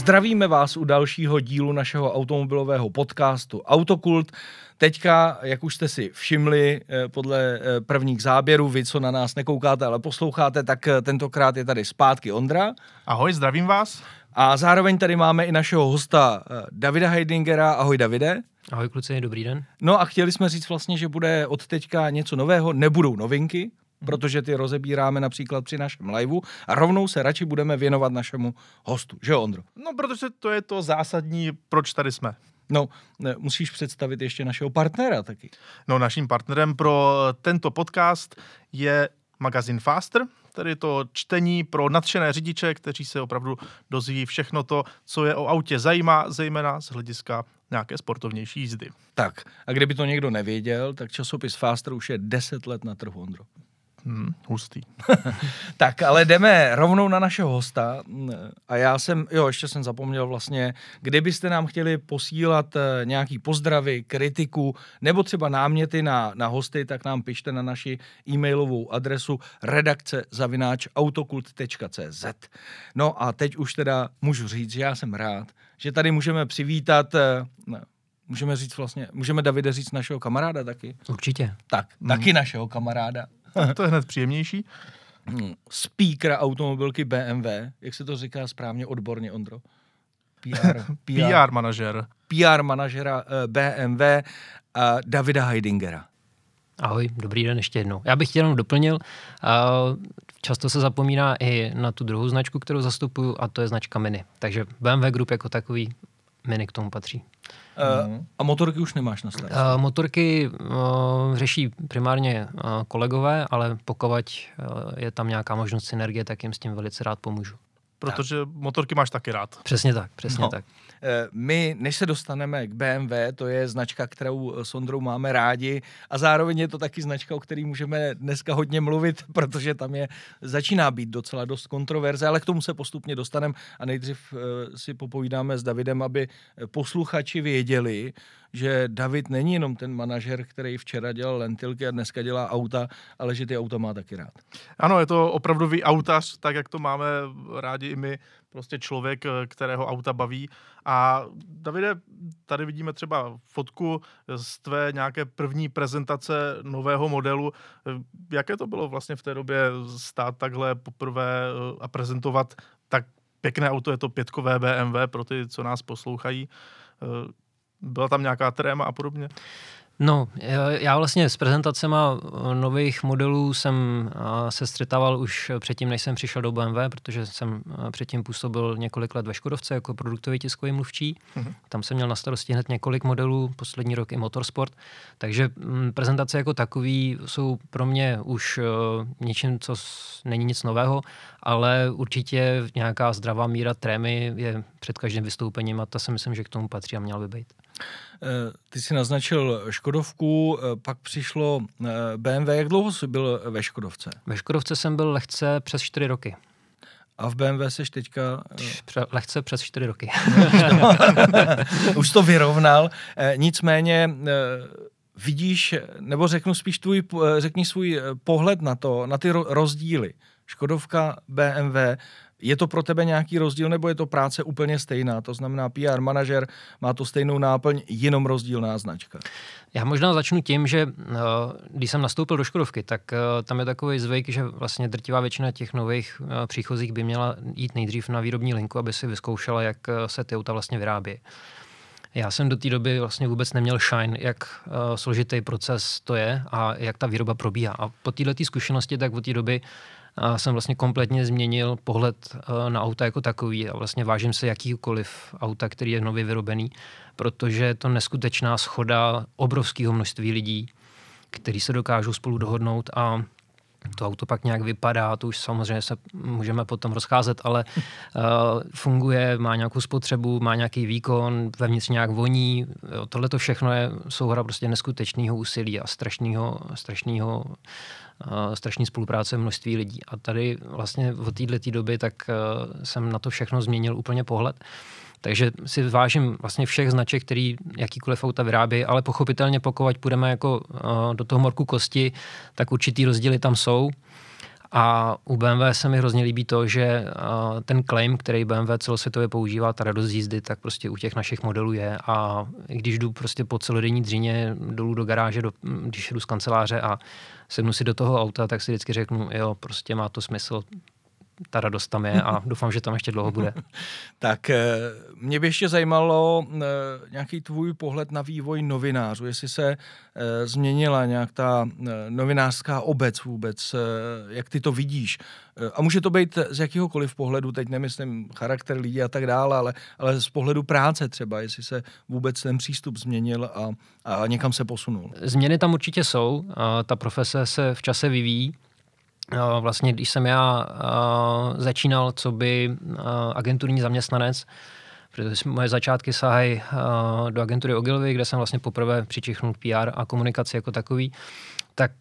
Zdravíme vás u dalšího dílu našeho automobilového podcastu Autokult. Teďka, jak už jste si všimli eh, podle eh, prvních záběrů, vy, co na nás nekoukáte, ale posloucháte, tak eh, tentokrát je tady zpátky Ondra. Ahoj, zdravím vás. A zároveň tady máme i našeho hosta Davida Heidingera. Ahoj Davide. Ahoj kluci, dobrý den. No a chtěli jsme říct vlastně, že bude od teďka něco nového, nebudou novinky, protože ty rozebíráme například při našem liveu a rovnou se radši budeme věnovat našemu hostu, že jo, Ondro? No, protože to je to zásadní, proč tady jsme. No, musíš představit ještě našeho partnera taky. No, naším partnerem pro tento podcast je magazin Faster, tedy to čtení pro nadšené řidiče, kteří se opravdu dozví všechno to, co je o autě zajímá, zejména z hlediska nějaké sportovnější jízdy. Tak, a kdyby to někdo nevěděl, tak časopis Faster už je 10 let na trhu, Ondro. Hmm, hustý. tak, ale jdeme rovnou na našeho hosta. A já jsem, jo, ještě jsem zapomněl vlastně, kdybyste nám chtěli posílat eh, nějaký pozdravy, kritiku, nebo třeba náměty na, na hosty, tak nám pište na naši e-mailovou adresu redakce zavináč autokult.cz. No a teď už teda můžu říct, že já jsem rád, že tady můžeme přivítat eh, Můžeme říct vlastně, můžeme Davide říct našeho kamaráda taky? Určitě. Tak, hmm. taky našeho kamaráda. To je hned příjemnější. Hmm. Speaker automobilky BMW, jak se to říká správně odborně, Ondro? PR, PR, PR manažer. PR manažera eh, BMW uh, Davida Heidingera. Ahoj, dobrý den ještě jednou. Já bych chtěl jenom doplnil, uh, často se zapomíná i na tu druhou značku, kterou zastupuju, a to je značka Mini. Takže BMW Group jako takový Mini k tomu patří. Uh, a motorky už nemáš na starosti? Uh, motorky uh, řeší primárně uh, kolegové, ale pokud uh, je tam nějaká možnost synergie, tak jim s tím velice rád pomůžu. Protože tak. motorky máš taky rád. Přesně tak, přesně no. tak. Eh, my, než se dostaneme k BMW, to je značka, kterou s Ondrou máme rádi. A zároveň je to taky značka, o který můžeme dneska hodně mluvit, protože tam je, začíná být docela dost kontroverze, ale k tomu se postupně dostaneme. A nejdřív eh, si popovídáme s Davidem, aby posluchači věděli, že David není jenom ten manažer, který včera dělal lentilky a dneska dělá auta, ale že ty auta má taky rád. Ano, je to opravdový autař, tak jak to máme rádi i my, prostě člověk, kterého auta baví. A Davide, tady vidíme třeba fotku z tvé nějaké první prezentace nového modelu. Jaké to bylo vlastně v té době stát takhle poprvé a prezentovat tak pěkné auto, je to pětkové BMW pro ty, co nás poslouchají. Byla tam nějaká tréma a podobně? No, já vlastně s prezentacemi nových modelů jsem se střetával už předtím, než jsem přišel do BMW, protože jsem předtím působil několik let ve Škodovce jako produktový tiskový mluvčí. Uh-huh. Tam jsem měl na starosti hned několik modelů, poslední rok i motorsport. Takže mm, prezentace jako takový jsou pro mě už něčím, co není nic nového, ale určitě nějaká zdravá míra trémy je před každým vystoupením a ta si myslím, že k tomu patří a měla by být. Eh, ty jsi naznačil Škodovku, eh, pak přišlo eh, BMW. Jak dlouho jsi byl ve Škodovce? Ve Škodovce jsem byl lehce přes 4 roky. A v BMW seš teďka... Pře- lehce přes 4 roky. Už to vyrovnal. Nicméně vidíš, nebo řeknu spíš tvůj, řekni svůj pohled na to, na ty rozdíly. Škodovka, BMW, je to pro tebe nějaký rozdíl, nebo je to práce úplně stejná? To znamená, PR manažer má to stejnou náplň, jenom rozdílná značka. Já možná začnu tím, že eh, když jsem nastoupil do Škodovky, tak eh, tam je takový zvyk, že vlastně drtivá většina těch nových eh, příchozích by měla jít nejdřív na výrobní linku, aby si vyzkoušela, jak se ty auta vlastně vyrábí. Já jsem do té doby vlastně vůbec neměl shine, jak složitý proces to je a jak ta výroba probíhá. A po této zkušenosti, tak od té doby a jsem vlastně kompletně změnil pohled eh, na auta jako takový a vlastně vážím se jakýkoliv auta, který je nově vyrobený, protože je to neskutečná schoda obrovského množství lidí, kteří se dokážou spolu dohodnout a to auto pak nějak vypadá, to už samozřejmě se můžeme potom rozcházet, ale uh, funguje, má nějakou spotřebu, má nějaký výkon, vevnitř nějak voní. Tohle to všechno je souhra prostě neskutečného úsilí a strašného, strašného strašní spolupráce množství lidí. A tady vlastně od této doby tak e, jsem na to všechno změnil úplně pohled. Takže si vážím vlastně všech značek, který jakýkoliv auta vyrábí, ale pochopitelně pokud půjdeme jako e, do toho morku kosti, tak určitý rozdíly tam jsou. A u BMW se mi hrozně líbí to, že ten claim, který BMW celosvětově používá, ta radost jízdy, tak prostě u těch našich modelů je. A když jdu prostě po celodenní dřině dolů do garáže, do, když jdu z kanceláře a sednu si do toho auta, tak si vždycky řeknu, jo, prostě má to smysl, ta radost tam je a doufám, že tam ještě dlouho bude. tak eh, mě by ještě zajímalo eh, nějaký tvůj pohled na vývoj novinářů, jestli se eh, změnila nějak ta novinářská obec vůbec, jak ty to vidíš. A může to být z jakýhokoliv pohledu, teď nemyslím charakter lidí a tak dále, ale, ale z pohledu práce třeba, jestli se vůbec ten přístup změnil a, a někam se posunul. Změny tam určitě jsou, ta profese se v čase vyvíjí, Vlastně, když jsem já začínal, co by agenturní zaměstnanec, protože moje začátky sahají do agentury Ogilvy, kde jsem vlastně poprvé přičichnul PR a komunikaci jako takový, tak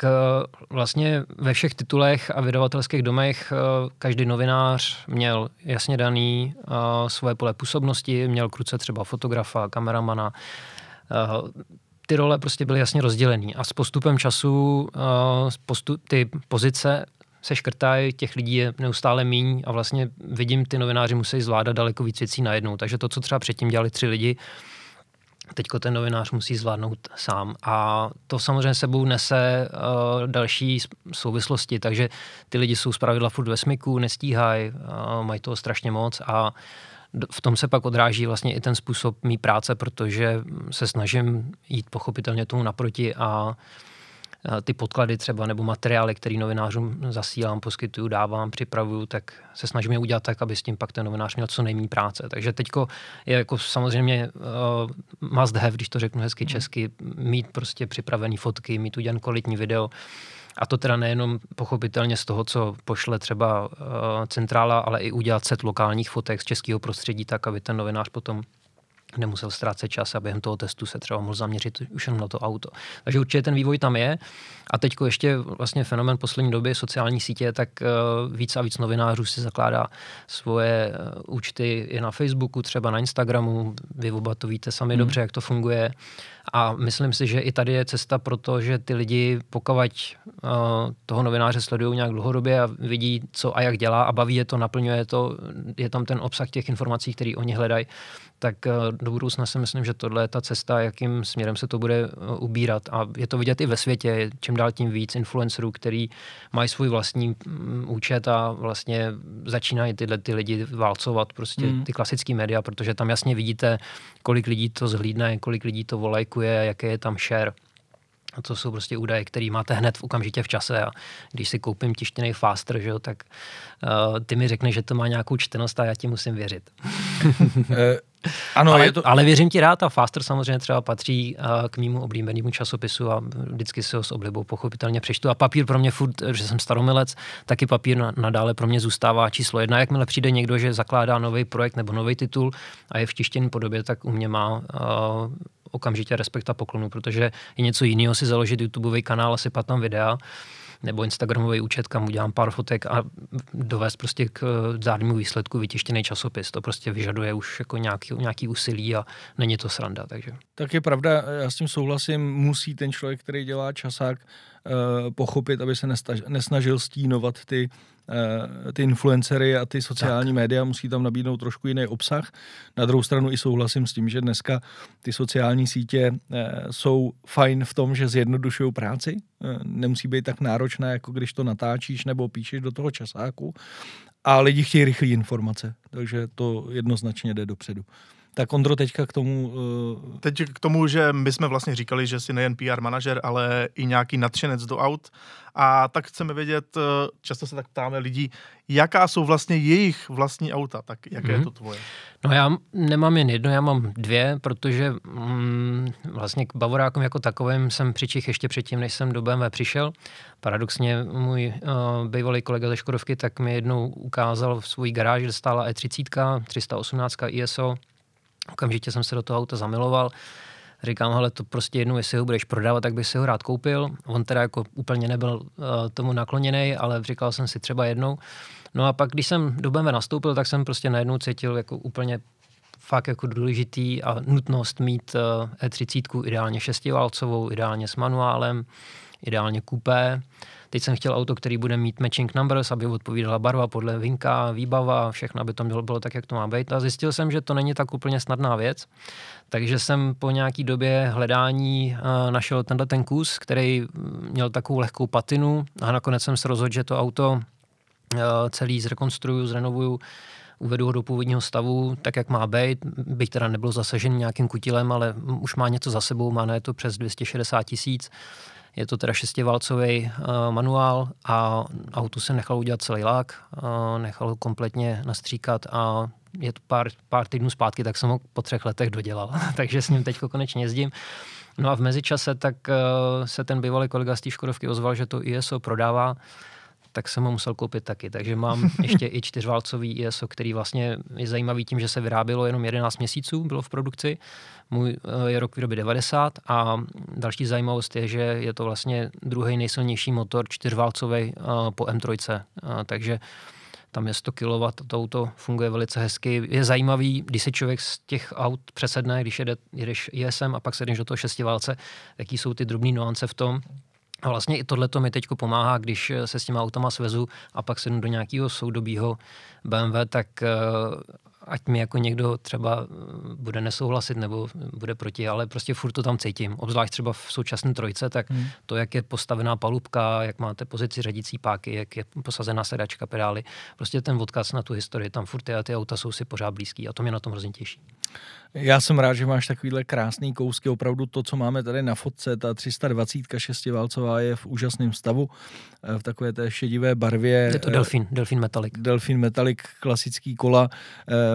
vlastně ve všech titulech a vydavatelských domech každý novinář měl jasně daný svoje pole působnosti, měl kruce třeba fotografa, kameramana, ty role prostě byly jasně rozdělený a s postupem času uh, postup, ty pozice se škrtají, těch lidí je neustále míň a vlastně vidím, ty novináři musí zvládat daleko víc věcí najednou. Takže to, co třeba předtím dělali tři lidi, teďko ten novinář musí zvládnout sám. A to samozřejmě sebou nese uh, další souvislosti, takže ty lidi jsou zpravidla furt ve smyku, nestíhají, uh, mají toho strašně moc a v tom se pak odráží vlastně i ten způsob mý práce, protože se snažím jít pochopitelně tomu naproti a uh, ty podklady třeba nebo materiály, které novinářům zasílám, poskytuju, dávám, připravuju, tak se snažím je udělat tak, aby s tím pak ten novinář měl co nejméně práce. Takže teďko je jako samozřejmě uh, must have, když to řeknu hezky hmm. česky, mít prostě připravený fotky, mít udělat kvalitní video. A to teda nejenom pochopitelně z toho, co pošle třeba uh, centrála, ale i udělat set lokálních fotek z českého prostředí tak, aby ten novinář potom nemusel ztrácet čas a během toho testu se třeba mohl zaměřit už jenom na to auto. Takže určitě ten vývoj tam je. A teď ještě vlastně fenomen poslední doby sociální sítě, tak uh, víc a víc novinářů si zakládá svoje uh, účty i na Facebooku, třeba na Instagramu. Vy oba to víte sami hmm. dobře, jak to funguje. A myslím si, že i tady je cesta pro to, že ty lidi, pokud uh, toho novináře sledují nějak dlouhodobě a vidí, co a jak dělá a baví je to, naplňuje to, je tam ten obsah těch informací, který oni hledají, tak uh, do budoucna si myslím, že tohle je ta cesta, jakým směrem se to bude uh, ubírat. A je to vidět i ve světě, čím dál tím víc influencerů, který mají svůj vlastní um, účet a vlastně začínají tyhle ty lidi válcovat prostě mm. ty klasické média, protože tam jasně vidíte, kolik lidí to zhlídne, kolik lidí to volajkuje, jaký je tam share. A to jsou prostě údaje, které máte hned v okamžitě v čase. A když si koupím tištěný faster, že jo, tak uh, ty mi řekneš, že to má nějakou čtenost a já ti musím věřit. Eh, ano, ale, je to... ale věřím ti rád a Faster samozřejmě třeba patří uh, k mýmu oblíbenému časopisu a vždycky si ho s oblibou pochopitelně přečtu. A papír pro mě furt, že jsem staromilec, taky papír nadále pro mě zůstává číslo jedna. Jakmile přijde někdo, že zakládá nový projekt nebo nový titul a je v tištěné podobě, tak u mě má uh, okamžitě respekt a poklonu, protože je něco jiného si založit YouTubeový kanál a sypat tam videa, nebo Instagramový účet, kam udělám pár fotek a dovést prostě k zádnému výsledku vytištěný časopis. To prostě vyžaduje už jako nějaký, nějaký úsilí a není to sranda. Takže. Tak je pravda, já s tím souhlasím, musí ten člověk, který dělá časák, eh, pochopit, aby se nesnažil stínovat ty Eh, ty influencery a ty sociální tak. média musí tam nabídnout trošku jiný obsah. Na druhou stranu i souhlasím s tím, že dneska ty sociální sítě eh, jsou fajn v tom, že zjednodušují práci. Eh, nemusí být tak náročná, jako když to natáčíš nebo píšeš do toho časáku. A lidi chtějí rychlé informace, takže to jednoznačně jde dopředu. Tak Ondro, teďka k tomu... Uh... Teď k tomu, že my jsme vlastně říkali, že jsi nejen PR manažer, ale i nějaký nadšenec do aut. A tak chceme vědět, eh, často se tak ptáme lidí, jaká jsou vlastně jejich vlastní auta, tak jaké mm-hmm. je mhm. to tvoje? No já nemám jen jedno, já mám dvě, protože mm, vlastně k Bavorákům jako takovým jsem přičich ještě předtím, než jsem do BMW přišel. Paradoxně můj uh, bývalý kolega ze Škodovky tak mi jednou ukázal v svůj garáži, stála E30, 318 ISO, Okamžitě jsem se do toho auta zamiloval. Říkám, ale to prostě jednou, jestli ho budeš prodávat, tak bych si ho rád koupil. On teda jako úplně nebyl uh, tomu nakloněný, ale říkal jsem si třeba jednou. No a pak, když jsem do BMW nastoupil, tak jsem prostě najednou cítil jako úplně fakt jako důležitý a nutnost mít uh, E30 ideálně šestiválcovou, ideálně s manuálem, ideálně kupé. Teď jsem chtěl auto, který bude mít matching numbers, aby odpovídala barva podle vinka, výbava, všechno, aby to bylo, bylo tak, jak to má být. A zjistil jsem, že to není tak úplně snadná věc. Takže jsem po nějaký době hledání uh, našel tenhle ten kus, který měl takovou lehkou patinu a nakonec jsem se rozhodl, že to auto uh, celý zrekonstruju, zrenovuju, uvedu ho do původního stavu, tak jak má být, byť teda nebyl zasažen nějakým kutilem, ale už má něco za sebou, má na to přes 260 tisíc. Je to teda šestiválcový uh, manuál a autu se nechal udělat celý lák, uh, nechal ho kompletně nastříkat a je to pár, pár týdnů zpátky, tak jsem ho po třech letech dodělal. Takže s ním teď konečně jezdím. No a v mezičase tak uh, se ten bývalý kolega z té Škodovky ozval, že to ISO prodává tak jsem ho musel koupit taky. Takže mám ještě i čtyřválcový ISO, který vlastně je zajímavý tím, že se vyrábělo jenom 11 měsíců, bylo v produkci. Můj eh, je rok výroby 90 a další zajímavost je, že je to vlastně druhý nejsilnější motor čtyřválcový eh, po M3. Eh, takže tam je 100 kW, to auto funguje velice hezky. Je zajímavý, když si člověk z těch aut přesedne, když jede, jedeš ISM a pak sedneš do toho šestiválce, jaký jsou ty drobné nuance v tom, a vlastně i tohle mi teď pomáhá, když se s těma automa svezu a pak sednu do nějakého soudobího BMW, tak ať mi jako někdo třeba eh, bude nesouhlasit nebo bude proti, ale prostě furt to tam cítím. Obzvlášť třeba v současné trojce, tak hmm. to, jak je postavená palubka, jak máte pozici řadící páky, jak je posazená sedačka, pedály, prostě ten odkaz na tu historii tam furt je a ty auta jsou si pořád blízký a to mě na tom hrozně těší. Já jsem rád, že máš takovýhle krásný kousky. Opravdu to, co máme tady na fotce, ta 320 šestiválcová je v úžasném stavu, eh, v takové té šedivé barvě. Je to Delfin, Delfin Metallic. Delfin Metallic, klasický kola.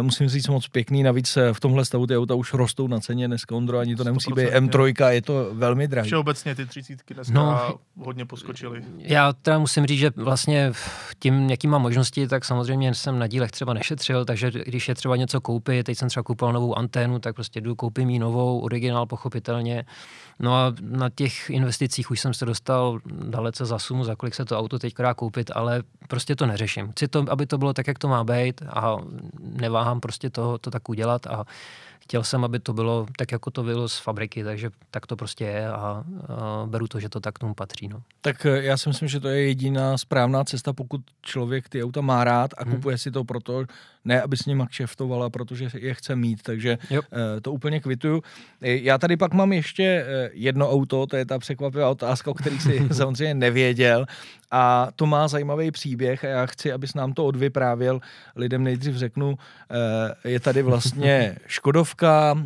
Musím říct moc pěkný, navíc eh, v tomhle stavu ty auta už rostou na ceně, dneska Ondro, ani to nemusí být M3, je to velmi drahé. Všeobecně ty třicítky dneska no, hodně poskočily. Já teda musím říct, že vlastně tím, jaký mám možnosti, tak samozřejmě jsem na dílech třeba nešetřil, takže když je třeba něco koupit, teď jsem třeba koupil novou anténu, tak prostě jdu, koupím jí novou, originál pochopitelně. No a na těch investicích už jsem se dostal dalece za sumu, za kolik se to auto teď dá koupit, ale prostě to neřeším. Chci to, aby to bylo tak, jak to má být a neváhám prostě to, to tak udělat a chtěl jsem, aby to bylo tak, jako to bylo z fabriky, takže tak to prostě je a, a beru to, že to tak tomu patří. No. Tak eh, já si myslím, že to je jediná správná cesta, pokud člověk ty auta má rád a hmm. kupuje si to proto, ne aby s nima kšeftovala, protože je chce mít, takže jo. Eh, to úplně kvituju. Eh, já tady pak mám ještě jedno auto, to je ta překvapivá otázka, o který si samozřejmě nevěděl a to má zajímavý příběh a já chci, abys nám to odvyprávěl. Lidem nejdřív řeknu, je tady vlastně Škodovka,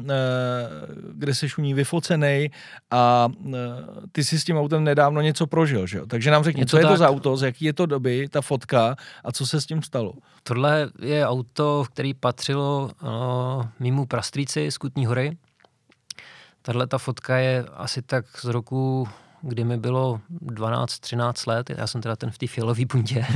kde jsi u ní vyfocený a ty si s tím autem nedávno něco prožil, že jo? Takže nám řekni, co tak. je to za auto, z jaký je to doby, ta fotka a co se s tím stalo? Tohle je auto, který patřilo uh, mýmu prastrýci z Kutní hory. Tahle ta fotka je asi tak z roku kdy mi bylo 12-13 let, já jsem teda ten v té fialové bundě.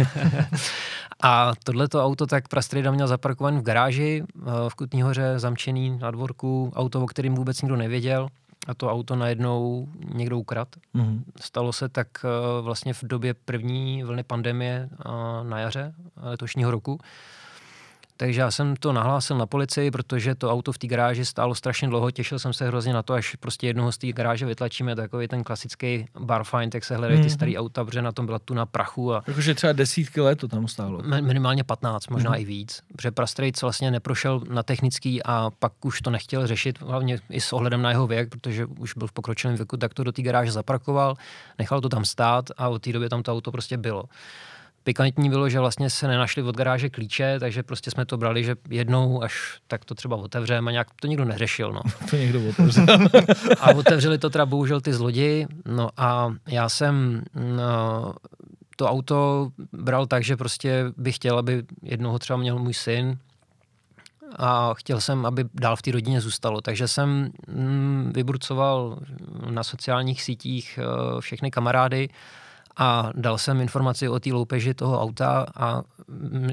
a tohleto auto tak prastrejda měl zaparkovaný v garáži v Kutní hoře, zamčený na dvorku, auto, o kterém vůbec nikdo nevěděl a to auto najednou někdo ukrad. Mm-hmm. Stalo se tak uh, vlastně v době první vlny pandemie uh, na jaře letošního roku. Takže já jsem to nahlásil na policii, protože to auto v té garáži stálo strašně dlouho. Těšil jsem se hrozně na to, až prostě jednoho z té garáže vytlačíme, takový ten klasický bar find, jak se hledají ty mhm. staré auta, protože na tom byla tu na prachu. A Jakože třeba desítky let to tam stálo. Minimálně 15, možná mm. i víc. Protože Prastrejc vlastně neprošel na technický a pak už to nechtěl řešit, hlavně i s ohledem na jeho věk, protože už byl v pokročilém věku, tak to do té garáže zaparkoval, nechal to tam stát a od té doby tam to auto prostě bylo. Pikantní bylo, že vlastně se nenašli od garáže klíče, takže prostě jsme to brali, že jednou, až tak to třeba otevřeme a nějak to nikdo neřešil. No. to někdo otevřel. a otevřeli to teda bohužel ty zloději. No a já jsem no, to auto bral tak, že prostě bych chtěl, aby jednoho třeba měl můj syn, a chtěl jsem, aby dál v té rodině zůstalo. Takže jsem mm, vybrucoval na sociálních sítích eh, všechny kamarády, a dal jsem informaci o té loupeži toho auta a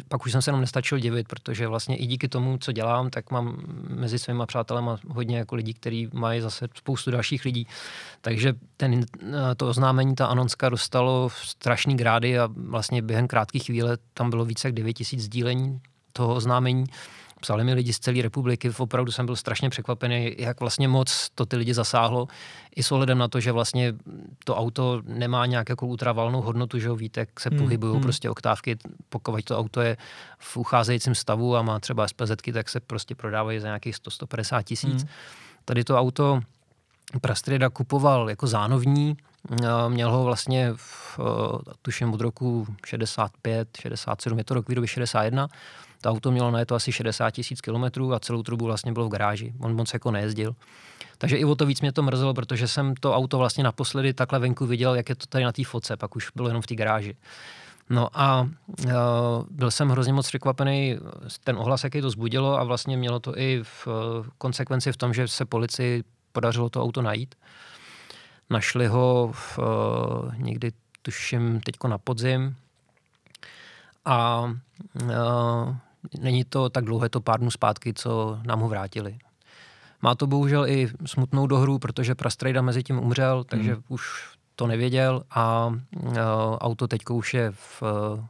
pak už jsem se jenom nestačil divit, protože vlastně i díky tomu, co dělám, tak mám mezi svýma přátelema hodně jako lidí, kteří mají zase spoustu dalších lidí. Takže ten, to oznámení, ta anonska dostalo strašný grády a vlastně během krátké chvíle tam bylo více jak 9 tisíc sdílení toho oznámení psali mi lidi z celé republiky, opravdu jsem byl strašně překvapený, jak vlastně moc to ty lidi zasáhlo. I s ohledem na to, že vlastně to auto nemá nějak jako ultravalnou hodnotu, že víte, jak se hmm, pohybují hmm. prostě oktávky, pokud to auto je v ucházejícím stavu a má třeba SPZ, tak se prostě prodávají za nějakých 100-150 tisíc. Hmm. Tady to auto Prastrida kupoval jako zánovní, měl ho vlastně v, tuším od roku 65, 67, je to rok výroby 61, to auto mělo na to asi 60 tisíc kilometrů a celou trubu vlastně bylo v garáži. On moc jako nejezdil. Takže i o to víc mě to mrzelo, protože jsem to auto vlastně naposledy takhle venku viděl, jak je to tady na té foce, pak už bylo jenom v té garáži. No a uh, byl jsem hrozně moc překvapený ten ohlas, jaký to zbudilo a vlastně mělo to i v uh, konsekvenci v tom, že se policii podařilo to auto najít. Našli ho v, uh, někdy, tuším, teďko na podzim a uh, není to tak dlouhé, to pár dnů zpátky, co nám ho vrátili. Má to bohužel i smutnou dohru, protože Prastrejda mezi tím umřel, takže hmm. už to nevěděl a uh, auto teď už je v uh,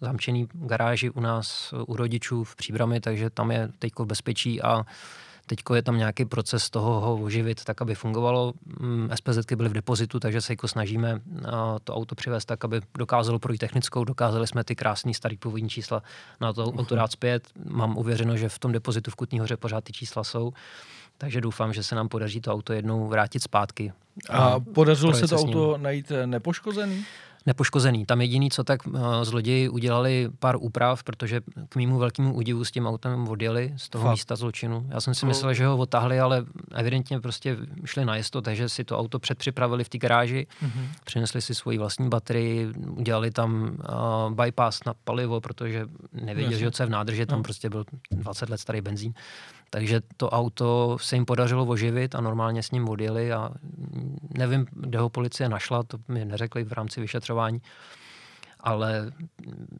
zamčený garáži u nás, u rodičů v Příbrami, takže tam je teď v bezpečí a Teď je tam nějaký proces toho ho oživit tak, aby fungovalo. Mm, SPZky byly v depozitu, takže se jako snažíme to auto přivést tak, aby dokázalo projít technickou. Dokázali jsme ty krásné starý původní čísla na to auto dát zpět. Mám uvěřeno, že v tom depozitu v Kutní hoře pořád ty čísla jsou. Takže doufám, že se nám podaří to auto jednou vrátit zpátky. A, a podařilo se to auto najít nepoškozený? Nepoškozený. Tam jediný, co tak uh, zloději udělali pár úprav, protože k mýmu velkému údivu s tím autem odjeli z toho Fakt. místa zločinu. Já jsem si myslel, že ho odtahli, ale evidentně prostě šli na jisto, takže si to auto předpřipravili v té garáži, mm-hmm. přinesli si svoji vlastní baterii, udělali tam uh, bypass na palivo, protože nevěděli, že co je v nádrži, tam no. prostě byl 20 let starý benzín. Takže to auto se jim podařilo oživit a normálně s ním odjeli a nevím, kde ho policie našla, to mi neřekli v rámci vyšetřování, ale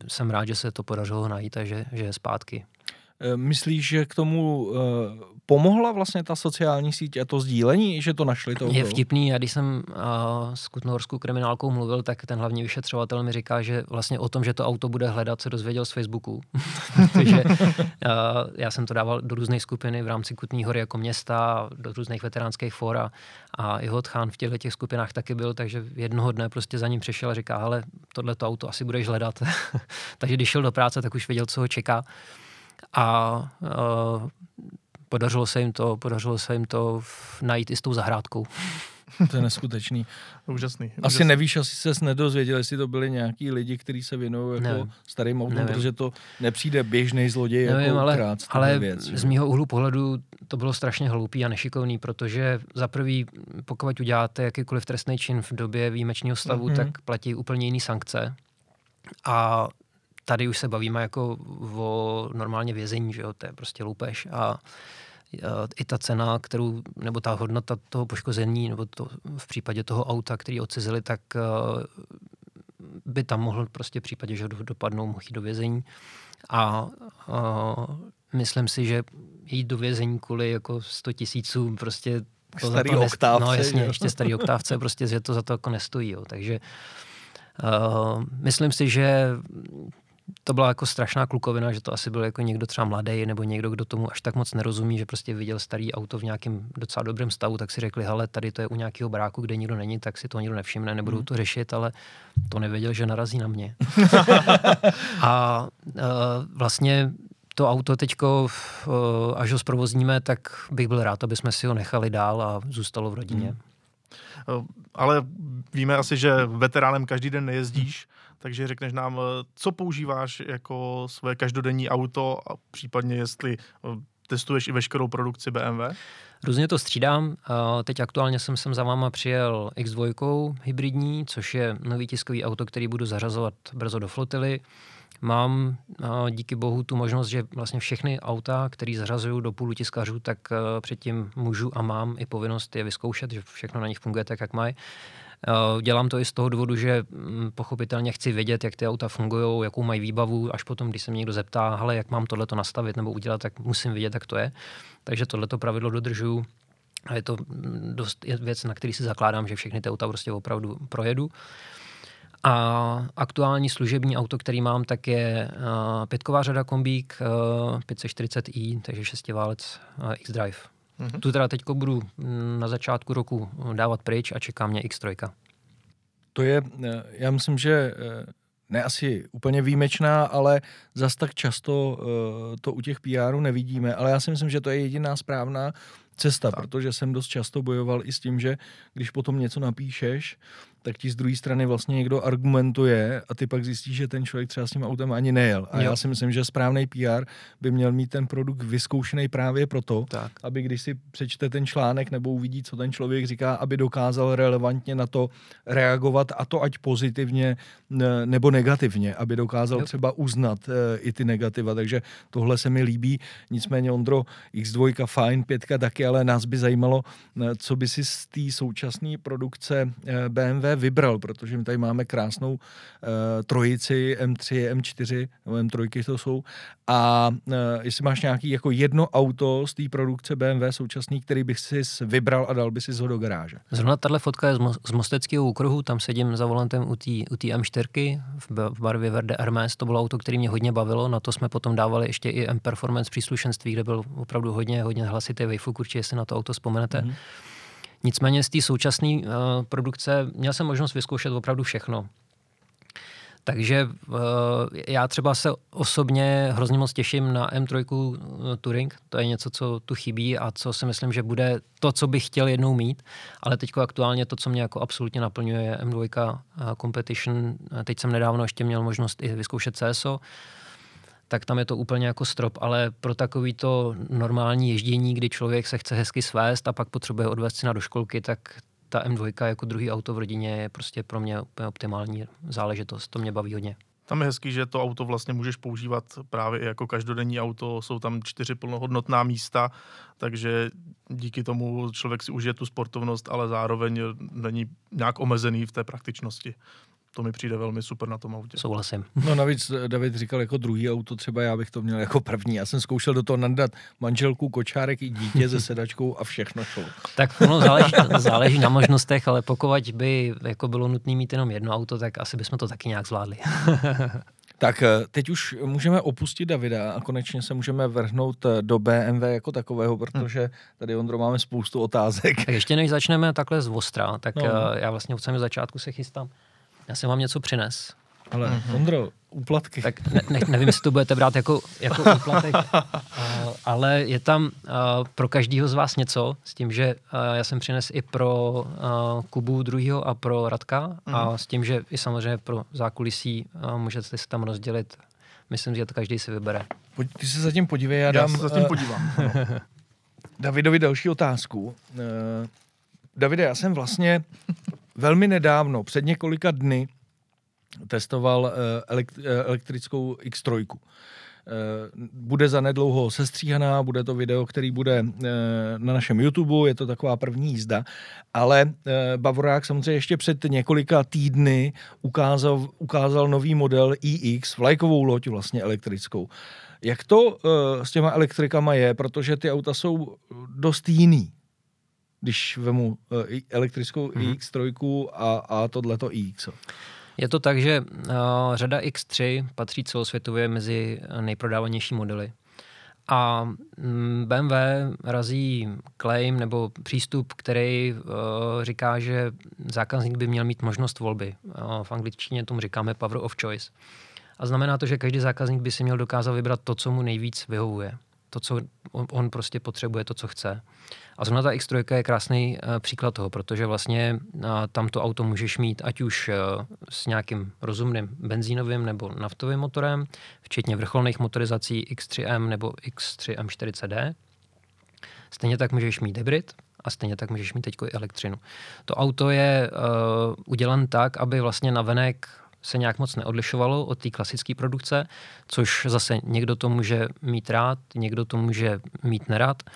jsem rád, že se to podařilo najít a že, že je zpátky. Eh, myslíš, že k tomu uh, pomohla vlastně ta sociální síť a to sdílení, že to našli to? Je vtipný, a když jsem uh, s kutnohorskou kriminálkou mluvil, tak ten hlavní vyšetřovatel mi říká, že vlastně o tom, že to auto bude hledat, se dozvěděl z Facebooku. Takže uh, já jsem to dával do různých skupiny v rámci Kutní hory jako města, do různých veteránských for a, jeho Tchán v těchto těch skupinách taky byl, takže jednoho dne prostě za ním přišel a říká, ale tohle auto asi budeš hledat. takže když šel do práce, tak už věděl, co ho čeká a uh, podařilo se jim to, podařilo se jim to najít i s tou zahrádkou. To je neskutečný. Úžasný. Asi úžasný. nevíš, asi se nedozvěděl, jestli to byli nějaký lidi, kteří se věnují jako Nevím. starým autům, protože to nepřijde běžný zloděj Nevím, jako ale, krát, ale věc. z mýho úhlu pohledu to bylo strašně hloupý a nešikovný, protože za prvý, pokud uděláte jakýkoliv trestný čin v době výjimečného stavu, mm-hmm. tak platí úplně jiný sankce. A tady už se bavíme jako o normálně vězení, že jo, to je prostě loupež a i ta cena, kterou, nebo ta hodnota toho poškození, nebo to v případě toho auta, který odcizili, tak eh, by tam mohl prostě v případě, že dopadnou, mohl jít do vězení. A uh, myslím si, že jít do vězení kvůli jako 100 tisíců prostě to starý to oktávce. No jasně, jo. ještě starý oktávce, prostě, že to za to jako nestojí. Jo. Takže uh, myslím si, že to byla jako strašná klukovina, že to asi byl jako někdo třeba mladý nebo někdo, kdo tomu až tak moc nerozumí, že prostě viděl starý auto v nějakém docela dobrém stavu, tak si řekli, hele, tady to je u nějakého bráku, kde nikdo není, tak si to nikdo nevšimne, nebudou hmm. to řešit, ale to nevěděl, že narazí na mě. a uh, vlastně to auto teďko, uh, až ho zprovozníme, tak bych byl rád, aby jsme si ho nechali dál a zůstalo v rodině. Hmm. Ale víme asi, že veteránem každý den nejezdíš, takže řekneš nám, eh, co používáš jako své každodenní auto a případně jestli eh, testuješ i veškerou produkci BMW? Různě to střídám. Teď aktuálně jsem sem za váma přijel X2 hybridní, což je nový tiskový auto, který budu zařazovat brzo do flotily. Mám díky bohu tu možnost, že vlastně všechny auta, které zařazuju do půlu tiskařů, tak eh, předtím můžu a mám i povinnost je vyzkoušet, že všechno na nich funguje tak, jak mají. Eh, dělám to i z toho důvodu, že mm, pochopitelně chci vědět, jak ty auta fungují, jakou mají výbavu, až potom, když se mě někdo zeptá, hele, jak mám tohleto nastavit nebo udělat, tak musím vědět, jak to je. Takže tohleto pravidlo dodržuju. A je to mm, dost věc, na který si zakládám, že všechny ty auta prostě opravdu projedu. A aktuální služební auto, který mám, tak je uh, pětková řada kombík uh, 540i, takže šestiválec X-Drive. Mm-hmm. Tu teda teď budu na začátku roku dávat pryč a čeká mě X3. To je, já myslím, že ne asi úplně výjimečná, ale zas tak často to u těch PRů nevidíme. Ale já si myslím, že to je jediná správná cesta, tak. protože jsem dost často bojoval i s tím, že když potom něco napíšeš, tak ti z druhé strany vlastně někdo argumentuje a ty pak zjistíš, že ten člověk třeba s tím autem ani nejel. A jo. já si myslím, že správný PR by měl mít ten produkt vyzkoušený právě proto, tak. aby když si přečte ten článek nebo uvidí, co ten člověk říká, aby dokázal relevantně na to reagovat a to ať pozitivně nebo negativně, aby dokázal jo. třeba uznat e, i ty negativa. Takže tohle se mi líbí. Nicméně Ondro, X2 fajn, pětka taky, ale nás by zajímalo, e, co by si z té současné produkce e, Vybral, protože my tady máme krásnou uh, trojici M3, M4, nebo M3 to jsou. A uh, jestli máš nějaký jako jedno auto z té produkce BMW současný, který bych si vybral a dal by si ho do garáže. Zrovna tahle fotka je z, mo- z Mosteckého okruhu, tam sedím za volantem u té u M4 v, v barvě Verde Hermes, to bylo auto, které mě hodně bavilo, na to jsme potom dávali ještě i M Performance příslušenství, kde byl opravdu hodně, hodně hlasitý Vejfuk, určitě si na to auto vzpomenete. Mm-hmm. Nicméně z té současné uh, produkce měl jsem možnost vyzkoušet opravdu všechno. Takže uh, já třeba se osobně hrozně moc těším na M3 uh, eh, Touring. To je něco, co tu chybí a co si myslím, že bude to, co bych chtěl jednou mít. Ale teď aktuálně to, co mě jako absolutně naplňuje, je M2 uh, Competition. Teď jsem nedávno ještě měl možnost i vyzkoušet CSO tak tam je to úplně jako strop, ale pro takový to normální ježdění, kdy člověk se chce hezky svést a pak potřebuje odvést si na do školky, tak ta M2 jako druhý auto v rodině je prostě pro mě úplně optimální záležitost. To mě baví hodně. Tam je hezký, že to auto vlastně můžeš používat právě jako každodenní auto, jsou tam čtyři plnohodnotná místa, takže díky tomu člověk si užije tu sportovnost, ale zároveň není nějak omezený v té praktičnosti to mi přijde velmi super na tom autě. Souhlasím. No navíc eh, David říkal jako druhý auto, třeba já bych to měl jako první. Já jsem zkoušel do toho nandat manželku, kočárek i dítě se sedačkou a všechno šlo. Tak ono záleží, záleží na možnostech, ale pokud by jako bylo nutné mít jenom jedno auto, tak asi bychom to taky nějak zvládli. Tak eh, teď už můžeme opustit Davida a konečně se můžeme vrhnout eh, do BMW jako takového, protože tady, Ondro, máme spoustu otázek. Tak ještě než začneme takhle z Ostra, tak no. já vlastně od samého začátku se chystám já jsem vám něco přines. Ale mm-hmm. Ondro, úplatky. Tak ne, ne, nevím, jestli to budete brát jako, jako úplatek, uh, ale je tam uh, pro každého z vás něco, s tím, že uh, já jsem přines i pro uh, Kubu druhýho a pro Radka mm-hmm. a mhm. s tím, že i samozřejmě pro zákulisí uh, můžete se tam rozdělit. Myslím, že to každý si vybere. Pojď, ty se zatím podívej, já, já dám... Já se zatím uh, podívám. Davidovi další otázku. Uh, Davide, já jsem vlastně velmi nedávno, před několika dny, testoval eh, eh, elektrickou X3. Eh, bude za nedlouho sestříhaná, bude to video, který bude na našem YouTube, je to taková první jízda, ale Bavorák samozřejmě ještě před několika týdny ukázal, ukázal nový model iX, vlajkovou loď vlastně elektrickou. Jak to s těma elektrikama je, protože ty auta jsou dost jiný když vemu uh, elektrickou mm-hmm. X3 a, a tohleto iX. Je to tak, že uh, řada X3 patří celosvětově mezi nejprodávanější modely. A mm, BMW razí claim nebo přístup, který uh, říká, že zákazník by měl mít možnost volby. Uh, v angličtině tomu říkáme power of choice. A znamená to, že každý zákazník by si měl dokázat vybrat to, co mu nejvíc vyhovuje. To, co on, on prostě potřebuje, to, co chce. A zrovna ta X3 je krásný uh, příklad toho, protože vlastně uh, tam to auto můžeš mít ať už uh, s nějakým rozumným benzínovým nebo naftovým motorem, včetně vrcholných motorizací X3M nebo X3M40D. Stejně tak můžeš mít hybrid, a stejně tak můžeš mít teď i elektřinu. To auto je uh, udělan tak, aby vlastně navenek se nějak moc neodlišovalo od té klasické produkce, což zase někdo to může mít rád, někdo to může mít nerad. Uh,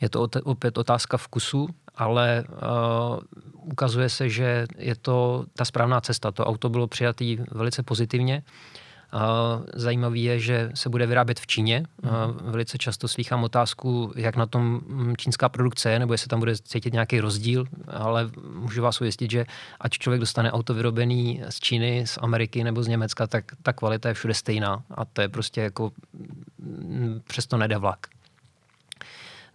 je to opět otázka vkusu, ale uh, ukazuje se, že je to ta správná cesta. To auto bylo přijatý velice pozitivně Zajímavý je, že se bude vyrábět v Číně. Velice často slýchám otázku, jak na tom čínská produkce je, nebo jestli tam bude cítit nějaký rozdíl, ale můžu vás ujistit, že ať člověk dostane auto vyrobený z Číny, z Ameriky nebo z Německa, tak ta kvalita je všude stejná a to je prostě jako přesto nejde vlak.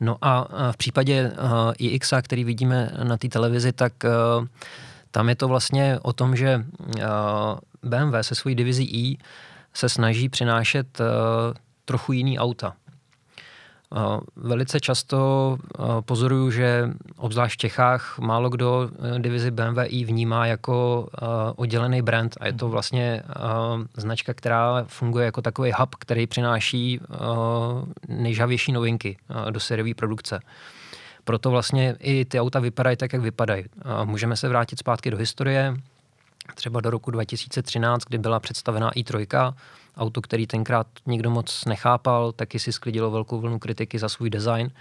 No a v případě iX, který vidíme na té televizi, tak tam je to vlastně o tom, že BMW se svojí divizí i se snaží přinášet trochu jiný auta. Uh, velice často uh, pozoruju, že obzvlášť v Čechách málo kdo divizi BMW i vnímá jako oddělený brand a je to vlastně značka, která funguje jako takový hub, který přináší nejžavější novinky do sériové produkce. Proto vlastně i ty auta vypadají tak, jak vypadají. Můžeme se vrátit zpátky do historie třeba do roku 2013, kdy byla představená i3, auto, který tenkrát nikdo moc nechápal, taky si sklidilo velkou vlnu kritiky za svůj design.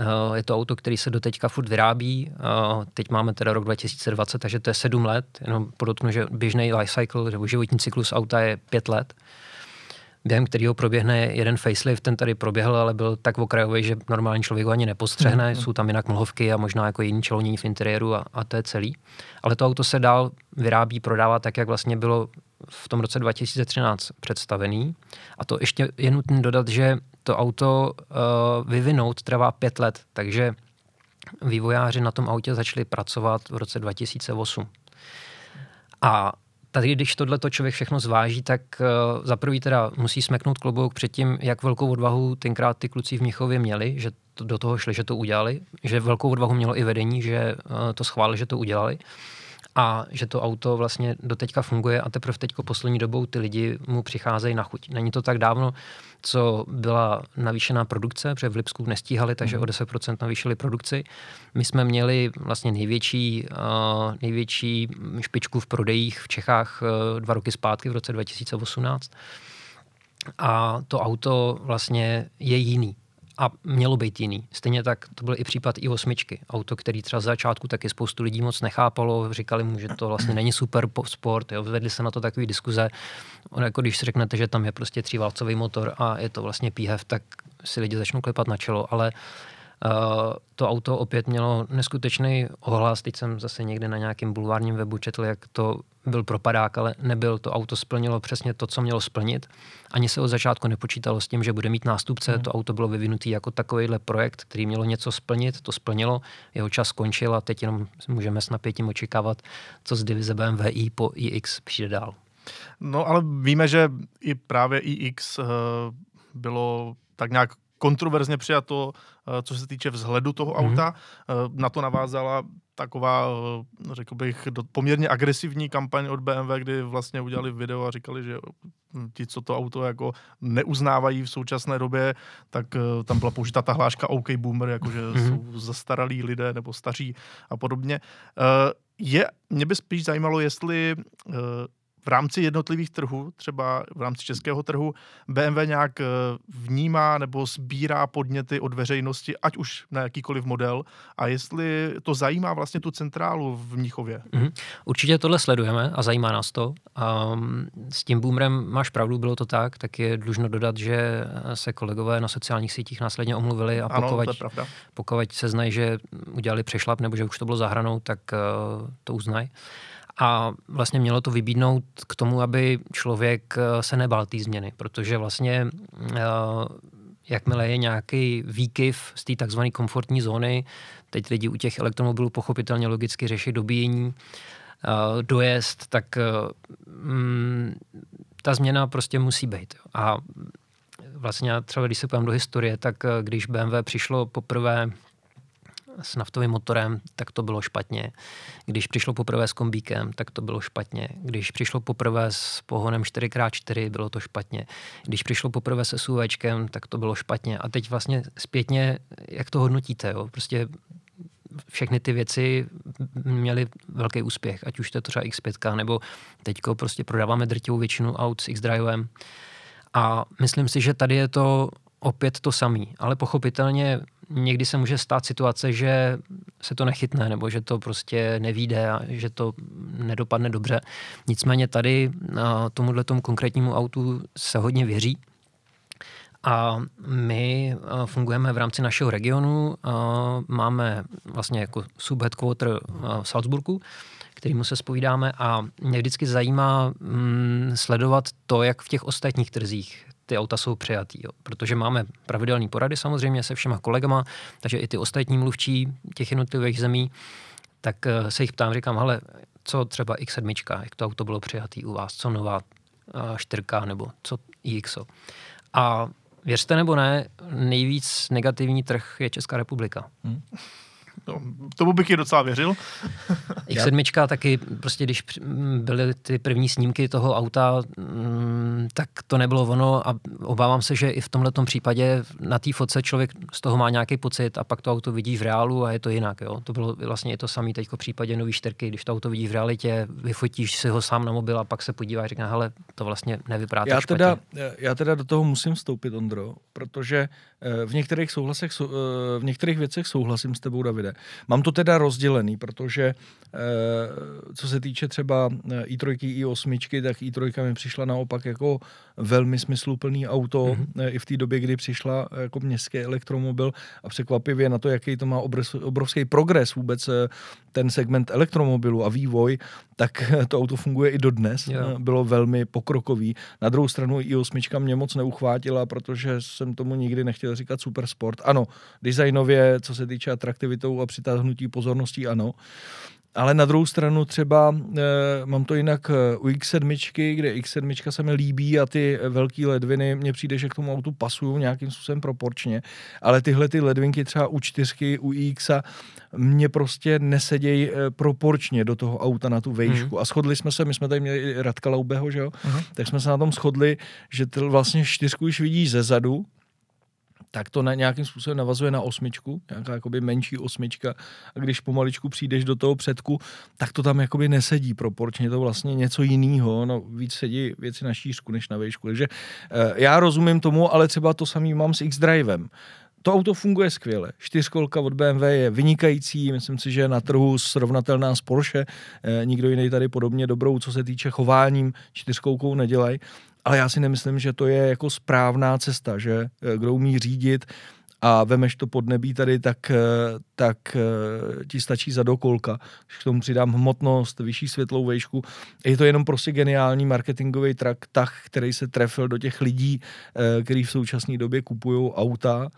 Eh, je to auto, který se doteďka furt vyrábí. Eh, teď máme teda rok 2020, takže to je sedm let. Jenom podotknu, že běžný life cycle, nebo životní cyklus auta je pět let během kterého proběhne jeden facelift, ten tady proběhl, ale byl tak okrajový, že normální člověk ho ani nepostřehne. Mm. Jsou tam jinak mlhovky a možná jako jiný čelonění v interiéru a, a to je celý. Ale to auto se dál vyrábí, prodává tak, jak vlastně bylo v tom roce 2013 představený. A to ještě je nutné dodat, že to auto uh, vyvinout trvá pět let, takže vývojáři na tom autě začali pracovat v roce 2008. A tady, když tohle to člověk všechno zváží, tak uh, za prvý teda musí smeknout klobouk před tím, jak velkou odvahu tenkrát ty kluci v Mnichově měli, že to, do toho šli, že to udělali, že velkou odvahu mělo i vedení, že uh, to schválili, že to udělali a že to auto vlastně doteďka funguje a teprve teďko poslední dobou ty lidi mu přicházejí na chuť. Není to tak dávno, co byla navýšená produkce, protože v Lipsku nestíhali, takže mm. o 10% navýšili produkci. My jsme měli vlastně největší, uh, největší špičku v prodejích v Čechách uh, dva roky zpátky v roce 2018. A to auto vlastně je jiný a mělo být jiný. Stejně tak to byl i případ i osmičky. Auto, který třeba z začátku taky spoustu lidí moc nechápalo, říkali mu, že to vlastně není super sport, jo. vedli se na to takové diskuze. On jako když si řeknete, že tam je prostě tříválcový motor a je to vlastně PHEV, tak si lidi začnou klepat na čelo, ale to auto opět mělo neskutečný ohlas. Teď jsem zase někde na nějakém bulvárním webu četl, jak to byl propadák, ale nebyl. To auto splnilo přesně to, co mělo splnit. Ani se od začátku nepočítalo s tím, že bude mít nástupce. Hmm. To auto bylo vyvinutý jako takovýhle projekt, který mělo něco splnit. To splnilo, jeho čas skončil a teď jenom můžeme s napětím očekávat, co z divize BMW i po iX přijde dál. No ale víme, že i právě iX uh, bylo tak nějak kontroverzně přijato, eh, co se týče vzhledu toho mm-hmm. auta. Eh, na to navázala taková, eh, řekl bych, poměrně agresivní kampaň od BMW, kdy vlastně udělali video a říkali, že hm, ti, co to auto jako neuznávají v současné době, tak tam byla použita ta hláška OK Boomer, jakože mm-hmm. jsou zastaralí lidé nebo staří a podobně. Je, mě by spíš zajímalo, jestli v rámci jednotlivých trhů, třeba v rámci českého trhu, BMW nějak eh, vnímá nebo sbírá podněty od veřejnosti, ať už na jakýkoliv model, a jestli to zajímá vlastně tu centrálu v Mnichově. Mm-hmm. Určitě tohle sledujeme a zajímá nás to. Um, s tím boomerem máš pravdu, bylo to tak, tak je dlužno dodat, že se kolegové na sociálních sítích následně omluvili a ano, pokud, pokud se znají, že udělali přešlap nebo že už to bylo zahranou, tak uh, to uznají. A vlastně mělo to vybídnout k tomu, aby člověk eh, se nebál té změny, protože vlastně eh, jakmile je nějaký výkyv z té takzvané komfortní zóny, teď lidi u těch elektromobilů pochopitelně logicky řeší dobíjení, eh, dojezd, tak mm, ta změna prostě musí být. A vlastně třeba, když se pojďme do historie, tak když BMW přišlo poprvé s naftovým motorem, tak to bylo špatně. Když přišlo poprvé s kombíkem, tak to bylo špatně. Když přišlo poprvé s pohonem 4x4, bylo to špatně. Když přišlo poprvé se SUVčkem, tak to bylo špatně. A teď vlastně zpětně, jak to hodnotíte? Jo? Prostě všechny ty věci měly velký úspěch, ať už to je třeba X5, nebo teďko prostě prodáváme drtivou většinu aut s X-Drivem. A myslím si, že tady je to opět to samý, ale pochopitelně někdy se může stát situace, že se to nechytne, nebo že to prostě nevíde a že to nedopadne dobře. Nicméně tady tomuhle tomu konkrétnímu autu se hodně věří. A my fungujeme v rámci našeho regionu. Máme vlastně jako subheadquarter v Salzburgu, kterýmu se spovídáme a mě vždycky zajímá mm, sledovat to, jak v těch ostatních trzích ty auta jsou přijatý, jo. protože máme pravidelné porady samozřejmě se všema kolegama, takže i ty ostatní mluvčí těch jednotlivých zemí, tak eh, se jich ptám, říkám, hele, co třeba X7, jak to auto bylo přijatý u vás, co nová 4 eh, nebo co iX. A věřte nebo ne, nejvíc negativní trh je Česká republika. Hmm. No, tomu bych i docela věřil. X7 taky, prostě když byly ty první snímky toho auta, mm, tak to nebylo ono a obávám se, že i v tomhle případě na té fotce člověk z toho má nějaký pocit a pak to auto vidí v reálu a je to jinak. Jo? To bylo vlastně i to samé teď v případě nový čtyřky, když to auto vidí v realitě, vyfotíš si ho sám na mobil a pak se podívá a říká, hele, to vlastně nevypadá já teda, já teda do toho musím vstoupit, Ondro, protože v některých, souhlasech, eh, v některých věcech souhlasím s tebou, Davide. Mám to teda rozdělený, protože eh, co se týče třeba eh, i3, i8, tak i3 mi přišla naopak jako velmi smysluplný auto mm-hmm. i v té době, kdy přišla jako městský elektromobil a překvapivě na to, jaký to má obrovský progres vůbec ten segment elektromobilu a vývoj, tak to auto funguje i dodnes. Yeah. Bylo velmi pokrokový. Na druhou stranu i8 mě moc neuchvátila, protože jsem tomu nikdy nechtěl říkat super sport. Ano, designově, co se týče atraktivitou a přitáhnutí pozorností, ano. Ale na druhou stranu třeba e, mám to jinak eh, u X7, kde X7 se mi líbí a ty velké ledviny, mně přijde, že k tomu autu pasují nějakým způsobem proporčně, ale tyhle ty ledvinky třeba u čtyřky, u X mě prostě nesedějí e, proporčně do toho auta na tu vejšku. Mm. A shodli jsme se, my jsme tady měli Radka Laubeho, že jo? Mm. tak jsme se na tom shodli, že ty vlastně čtyřku už vidíš ze zadu, tak to na nějakým způsobem navazuje na osmičku, nějaká jakoby menší osmička. A když pomaličku přijdeš do toho předku, tak to tam jakoby nesedí proporčně, to vlastně něco jiného, no víc sedí věci na šířku než na výšku, takže e, já rozumím tomu, ale třeba to samý mám s X-Drivem to auto funguje skvěle. Čtyřkolka od BMW je vynikající, myslím si, že je na trhu srovnatelná s Porsche. E, nikdo jiný tady podobně dobrou, co se týče chováním, čtyřkolkou nedělají ale já si nemyslím, že to je jako správná cesta, že eh, kdo umí řídit a vemeš to pod nebí tady, tak, eh, tak ti stačí za dokolka. Když k tomu přidám hmotnost, vyšší světlou vejšku, je to jenom prostě geniální marketingový trak, který se trefil do těch lidí, kteří v současné době kupují auta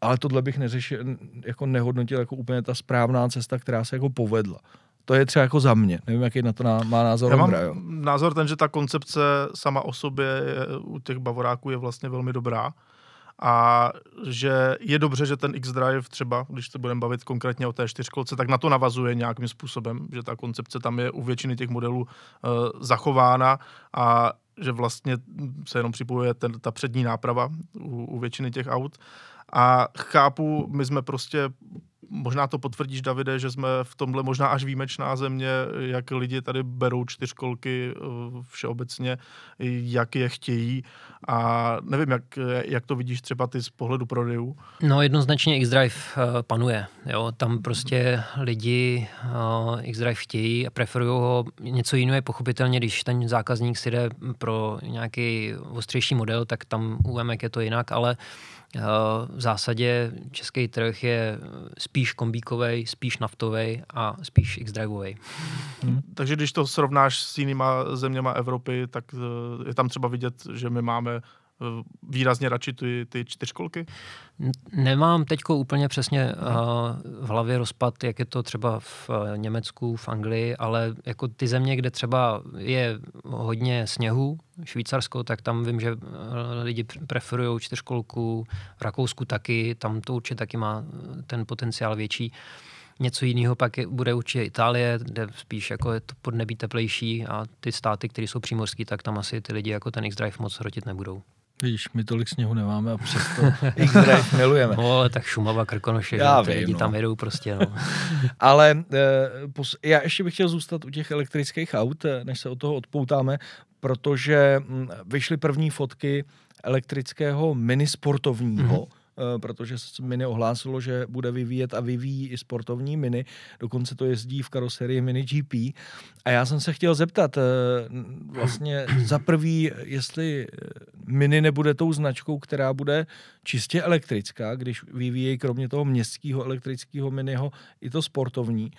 ale tohle bych neřešil, jako nehodnotil jako úplně ta správná cesta, která se jako povedla. To je třeba jako za mě. Nevím, jaký na to má názor Já Ondra, jo. názor ten, že ta koncepce sama o sobě u těch bavoráků je vlastně velmi dobrá a že je dobře, že ten X-Drive třeba, když se budeme bavit konkrétně o té čtyřkolce, tak na to navazuje nějakým způsobem, že ta koncepce tam je u většiny těch modelů uh, zachována a že vlastně se jenom připojuje ten, ta přední náprava u, u většiny těch aut. A chápu, my jsme prostě možná to potvrdíš, Davide, že jsme v tomhle možná až výjimečná země, jak lidi tady berou čtyřkolky eh, všeobecně, jak je chtějí a nevím, jak, jak to vidíš třeba ty z pohledu prodejů. No jednoznačně X-Drive eh, panuje, jo, tam prostě lidi uh, X-Drive chtějí a preferují ho, něco jiného je pochopitelně, když ten zákazník si jde pro nějaký ostřejší model, tak tam u je to jinak, ale Eh, v zásadě český trh je spíš kombíkový, spíš naftový a spíš x-driveový. Hmm. Takže když to srovnáš s jinýma zeměma Evropy, tak eh, je tam třeba vidět, že my máme Eh, výrazně radši ty, ty čtyřkolky? Nemám teď úplně přesně uh, v hlavě rozpad, jak je to třeba v uh, Německu, v Anglii, ale jako ty země, kde třeba je hodně sněhu, Švýcarsko, tak tam vím, že lidi preferují čtyřkolku, v Rakousku taky, tam to určitě taky má ten potenciál větší. Něco jiného pak je, bude určitě Itálie, kde spíš jako je to podnebí teplejší a ty státy, které jsou přímořské, tak tam asi ty lidi jako ten X-Drive moc hrotit nebudou. Víš, my tolik sněhu nemáme a přesto X-Drive milujeme. No, ale tak Šumava, Krkonoše, já vím, lidi no. tam jedou prostě, no. ale pos, já ještě bych chtěl zůstat u těch elektrických aut, eh, než se od toho odpoutáme, protože hm, vyšly první fotky elektrického minisportovního, mm-hmm protože Mini ohlásilo, že bude vyvíjet a vyvíjí i sportovní Mini, dokonce to jezdí v karoserii Mini GP. A já jsem se chtěl zeptat, eh, vlastně za prvý, jestli Mini nebude tou značkou, která bude čistě elektrická, když vyvíjejí kromě toho městského elektrického Miniho i to sportovní.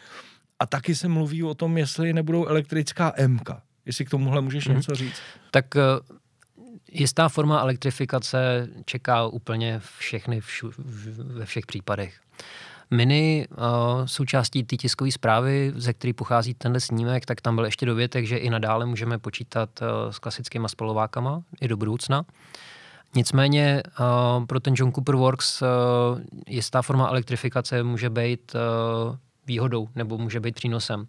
A taky se mluví o tom, jestli nebudou elektrická MK. Jestli k tomuhle můžeš mm-hmm. něco říct. Tak eh, jistá forma elektrifikace čeká úplně všechny všu, ve všech případech. Mini uh, součástí té tiskové zprávy, ze které pochází tenhle snímek, tak tam byl ještě dovětek, že i nadále můžeme počítat uh, s klasickými spalovákama i do budoucna. Nicméně uh, pro ten John Cooper Works uh, jistá forma elektrifikace může být uh, výhodou nebo může být přínosem.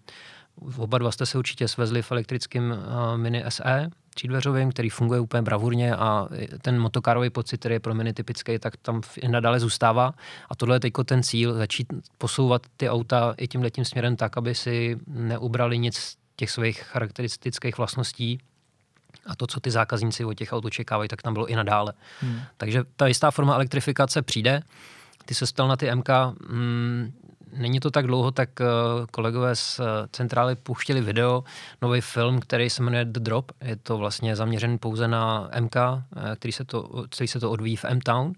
Oba dva jste se určitě svezli v elektrickém uh, Mini SE třídveřovým, který funguje úplně bravurně a ten motokárový pocit, který je pro Mini typický, tak tam nadále zůstává. A tohle je teď ten cíl, začít posouvat ty auta i tím letím směrem tak, aby si neubrali nic z těch svých charakteristických vlastností, a to, co ty zákazníci od těch aut očekávají, tak tam bylo i nadále. Hmm. Takže ta jistá forma elektrifikace přijde. Ty se stal na ty MK, mm, není to tak dlouho, tak eh, kolegové z eh, centrály puštili video, nový film, který se jmenuje The Drop. Je to vlastně zaměřen pouze na MK, eh, který se to, který se to odvíjí v M-Town.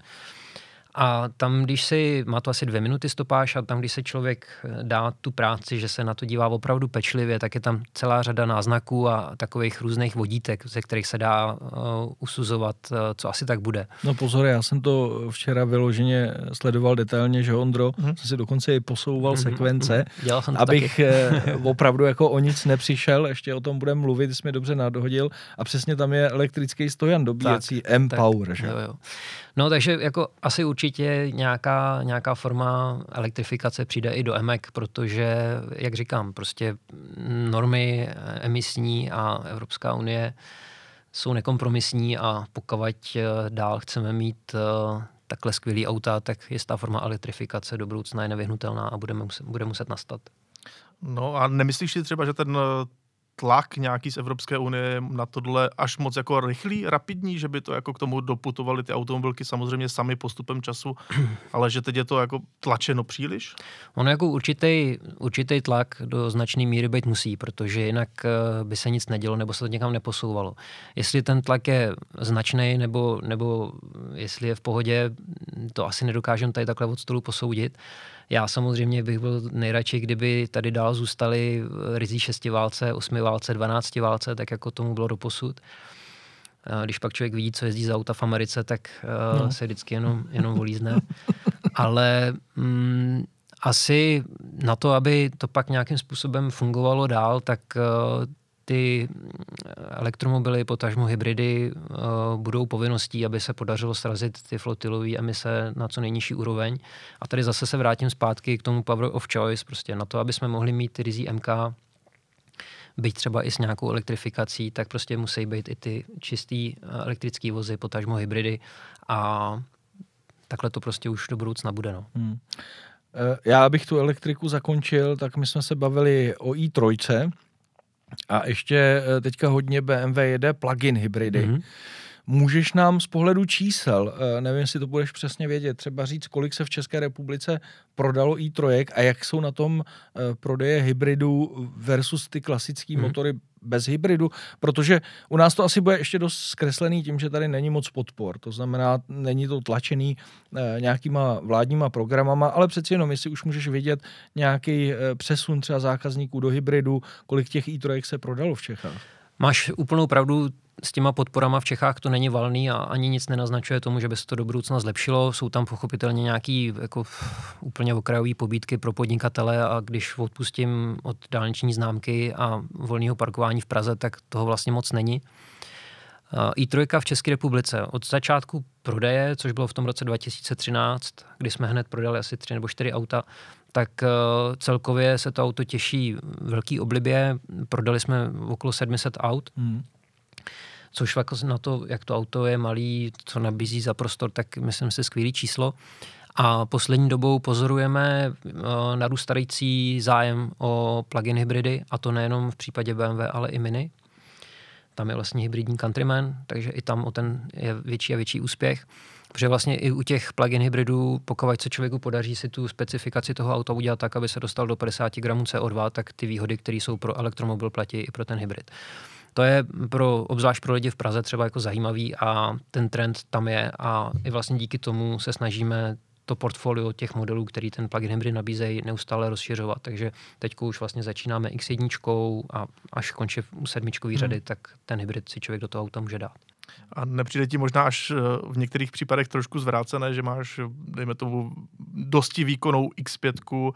A tam, když si, má to asi dvě minuty stopáž a tam, když se člověk eh, dá tu práci, že se na to dívá opravdu pečlivě, tak je tam celá řada náznaků a takových různých vodítek, ze kterých se dá uh, usuzovat, uh, co asi tak bude. No pozor, já jsem to včera vyloženě sledoval detailně, že Ondro, mm-hmm. jsem si dokonce i posouval mm-hmm. sekvence, mm-hmm. jsem abych taky. opravdu jako o nic nepřišel, ještě o tom budeme mluvit, jsi mi dobře nadohodil a přesně tam je elektrický stojan dobíjecí M-Power, že? Jo, jo. No takže jako asi určitě nějaká, nějaká forma elektrifikace přijde i do EMEK, protože, jak říkám, prostě normy emisní a Evropská unie jsou nekompromisní a pokud eh, dál chceme mít eh, takhle skvělý auta, tak jistá forma elektrifikace do budoucna je nevyhnutelná a bude muset, bude muset nastat. No a nemyslíš si třeba, že ten tlak nějaký z Evropské unie na tohle až moc jako rychlý, rapidní, že by to jako k tomu doputovali ty automobilky samozřejmě sami postupem času, ale že teď je to jako tlačeno příliš? Ono jako určitý, určitý tlak do značné míry být musí, protože jinak eh, by se nic nedělo nebo se to někam neposouvalo. Jestli ten tlak je značný nebo, nebo jestli je v pohodě, to asi nedokážeme tady takhle od stolu posoudit. Já samozřejmě bych byl nejradši, kdyby tady dál zůstali rizí šestiválce, osmiválce, dvanáctiválce, tak jako tomu bylo doposud. Když pak člověk vidí, co jezdí za auta v Americe, tak eh, no. se vždycky jenom, jenom volízne. Ale mm, asi na to, aby to pak nějakým způsobem fungovalo dál, tak uh, ty elektromobily, potažmo hybridy, uh, budou povinností, aby se podařilo srazit ty flotilové emise na co nejnižší úroveň. A tady zase se vrátím zpátky k tomu power of choice, prostě na to, aby jsme mohli mít ty rizí MK, byť třeba i s nějakou elektrifikací, tak prostě musí být i ty čistý elektrické vozy, potažmo hybridy a takhle to prostě už do budoucna bude. No. Hmm. Já bych tu elektriku zakončil, tak my jsme se bavili o i3, a ještě eh, teďka hodně BMW jede plug-in hybridy. Mm-hmm. Můžeš nám z pohledu čísel, eh, nevím, jestli to budeš přesně vědět, třeba říct, kolik se v České republice prodalo i3 a jak jsou na tom eh, prodeje hybridů versus ty klasické hmm. motory bez hybridu, protože u nás to asi bude ještě dost zkreslený tím, že tady není moc podpor. To znamená, není to tlačený eh, nějakýma vládníma programama, ale přeci jenom, jestli už můžeš vidět nějaký přesun třeba zákazníků do hybridu, kolik těch i3 se prodalo v Čechách. Máš úplnou pravdu, s těma podporama v Čechách to není valný a ani nic nenaznačuje tomu, že by se to do budoucna zlepšilo. Jsou tam pochopitelně nějaký jako úplně okrajové pobídky pro podnikatele a když odpustím od dálniční známky a volného parkování v Praze, tak toho vlastně moc není. i3 v České republice od začátku prodeje, což bylo v tom roce 2013, kdy jsme hned prodali asi tři nebo čtyři auta, tak uh, celkově se to auto těší velký oblibě. Prodali jsme okolo 700 aut. Hmm což jako na to, jak to auto je malý, co nabízí za prostor, tak myslím si skvělý číslo. A poslední dobou pozorujeme uh, narůstající zájem o plug-in hybridy, a to nejenom v případě BMW, ale i Mini. Tam je vlastně hybridní Countryman, takže i tam o ten je větší a větší úspěch. Protože vlastně i u těch plug-in hybridů, pokud se člověku podaří si tu specifikaci toho auta udělat tak, aby se dostal do 50 gramů CO2, tak ty výhody, které jsou pro elektromobil, platí i pro ten hybrid. To je pro, obzvlášť pro lidi v Praze třeba jako zajímavý a ten trend tam je a i vlastně díky tomu se snažíme to portfolio těch modelů, který ten plug-in hybrid nabízejí, neustále rozšiřovat. Takže teď už vlastně začínáme X1 a až končí u sedmičkový hmm. řady, tak ten hybrid si člověk do toho auta může dát. A nepřijde ti možná až eh, v některých případech trošku zvrácené, že máš, dejme tomu, dosti výkonnou X5,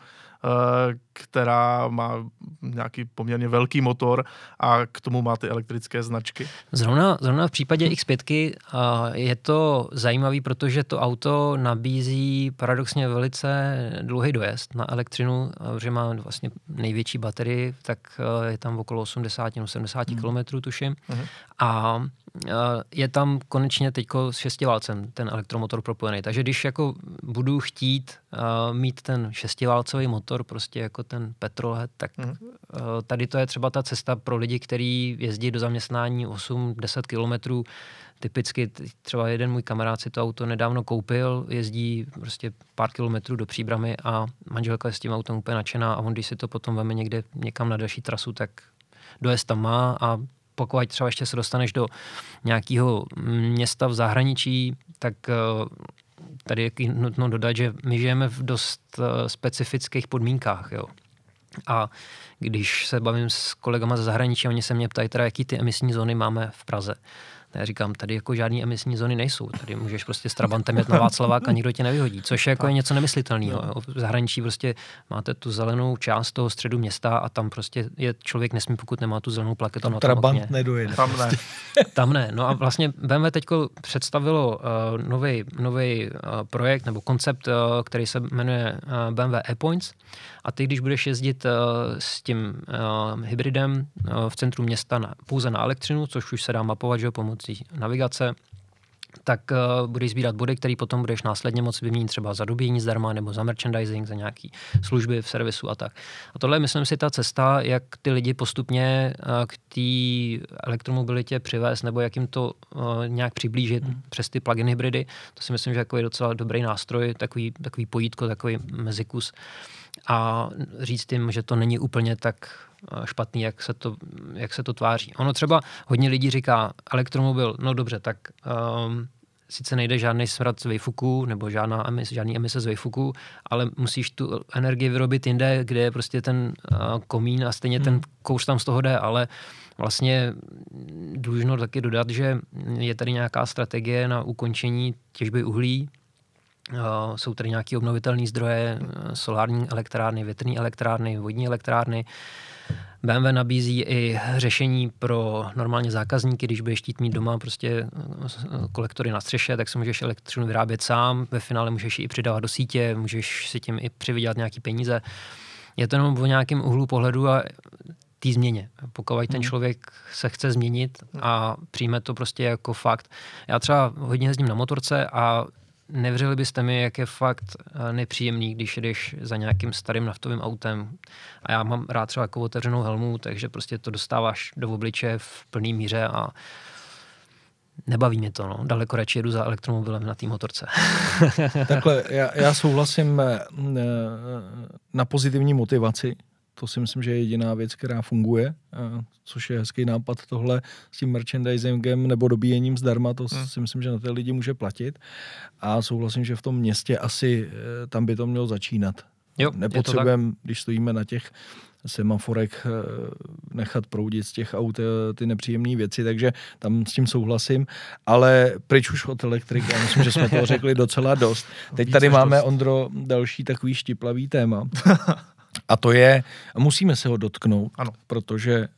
Eh, která má nějaký poměrně velký motor a k tomu má ty elektrické značky. Zrovna, zrovna v případě X5 eh, je to zajímavý, protože to auto nabízí paradoxně velice dlouhý dojezd na elektřinu, že má vlastně největší baterii, tak je tam okolo 80 nebo 70 mm. km, tuším. Mm. A je tam konečně teď s šestiválcem ten elektromotor propojený. Takže když jako budu chtít uh, mít ten šestiválcový motor, prostě jako ten petrolhead, tak mm. uh, tady to je třeba ta cesta pro lidi, kteří jezdí do zaměstnání 8-10 kilometrů. Typicky třeba jeden můj kamarád si to auto nedávno koupil, jezdí prostě pár kilometrů do příbramy a manželka je s tím autem úplně nadšená a on, když si to potom veme někde někam na další trasu, tak dojezd tam má a pokud třeba ještě se dostaneš do nějakého města v zahraničí, tak eh, tady je nutno dodat, že my žijeme v dost eh, specifických podmínkách. Jo. A když se bavím s kolegama ze zahraničí, oni se mě ptají teda, jaký ty emisní zóny máme v Praze. Já říkám, tady jako žádný emisní zóny nejsou. Tady můžeš prostě s Trabantem jet na Václavák a nikdo tě nevyhodí, což je jako je něco nemyslitelného. No. V zahraničí prostě máte tu zelenou část toho středu města a tam prostě je člověk nesmí, pokud nemá tu zelenou plaketu. Tam Trabant nedojede. Tam ne. tam ne. No a vlastně BMW teď představilo uh, nový uh, projekt nebo koncept, uh, který se jmenuje uh, BMW E-Points. A ty, když budeš jezdit uh, s tím uh, hybridem uh, v centru města na, pouze na elektřinu, což už se dá mapovat že, pomocí navigace, tak uh, budeš sbírat body, který potom budeš následně moci vyměnit třeba za dobíjení zdarma nebo za merchandising, za nějaký služby v servisu a tak. A tohle je, myslím si, ta cesta, jak ty lidi postupně uh, k té elektromobilitě přivést nebo jak jim to uh, nějak přiblížit mm. přes ty plug-in hybridy. To si myslím, že jako je docela dobrý nástroj, takový, takový pojítko, takový mezikus. A říct jim, že to není úplně tak špatný, jak se to, jak se to tváří. Ono třeba hodně lidí říká, elektromobil, no dobře, tak um, sice nejde žádný smrad z vejfuku nebo žádná emis, žádný emise z vejfuku, ale musíš tu energii vyrobit jinde, kde je prostě ten uh, komín a stejně hmm. ten kouř tam z toho jde, ale vlastně dlužno taky dodat, že je tady nějaká strategie na ukončení těžby uhlí, jsou tady nějaké obnovitelné zdroje, solární elektrárny, větrné elektrárny, vodní elektrárny. BMW nabízí i řešení pro normálně zákazníky, když budeš chtít mít doma prostě eh, kolektory na střeše, tak si můžeš elektřinu vyrábět sám, ve finále můžeš ji i přidávat do sítě, můžeš si tím i přivydělat nějaký peníze. Je to jenom o nějakém úhlu pohledu a té změně. Pokud ten hmm. člověk se chce změnit a přijme to prostě jako fakt. Já třeba hodně jezdím na motorce a Nevřeli byste mi, jak je fakt eh, nepříjemný, když jdeš za nějakým starým naftovým autem. A já mám rád třeba jako otevřenou helmu, takže prostě to dostáváš do obliče v plný míře a nebaví mě to. No. Daleko radši jedu za elektromobilem na té motorce. Takhle, já, já souhlasím eh, eh, na pozitivní motivaci to si myslím, že je jediná věc, která funguje, což je hezký nápad tohle s tím merchandisingem nebo dobíjením zdarma, to hmm. si myslím, že na ty lidi může platit. A souhlasím, že v tom městě asi e, tam by to mělo začínat. Jo, Nepotřebujeme, když stojíme na těch semaforek, e, nechat proudit z těch aut e, ty nepříjemné věci, takže tam s tím souhlasím, ale pryč už od elektriky, já myslím, že jsme toho řekli docela dost. Teď tady máme, Ondro, další takový štiplavý téma. A to je, musíme se ho dotknout, ano. protože e,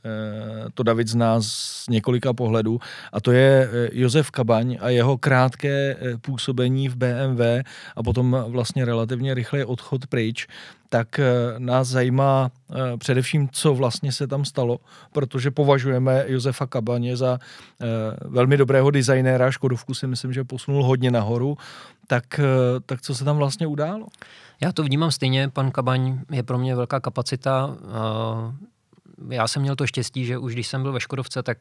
to David zná z několika pohledů, a to je e, Josef Kabaň a jeho krátké e, působení v BMW a potom vlastně relativně rychlý odchod pryč, tak e, nás zajímá e, především, co vlastně se tam stalo, protože považujeme Josefa Kabaně za e, velmi dobrého designéra, Škodovku si myslím, že posunul hodně nahoru, tak, e, tak co se tam vlastně událo? Já to vnímám stejně, pan Kabaň je pro mě velká kapacita. Eh, já jsem měl to štěstí, že už když jsem byl ve Škodovce, tak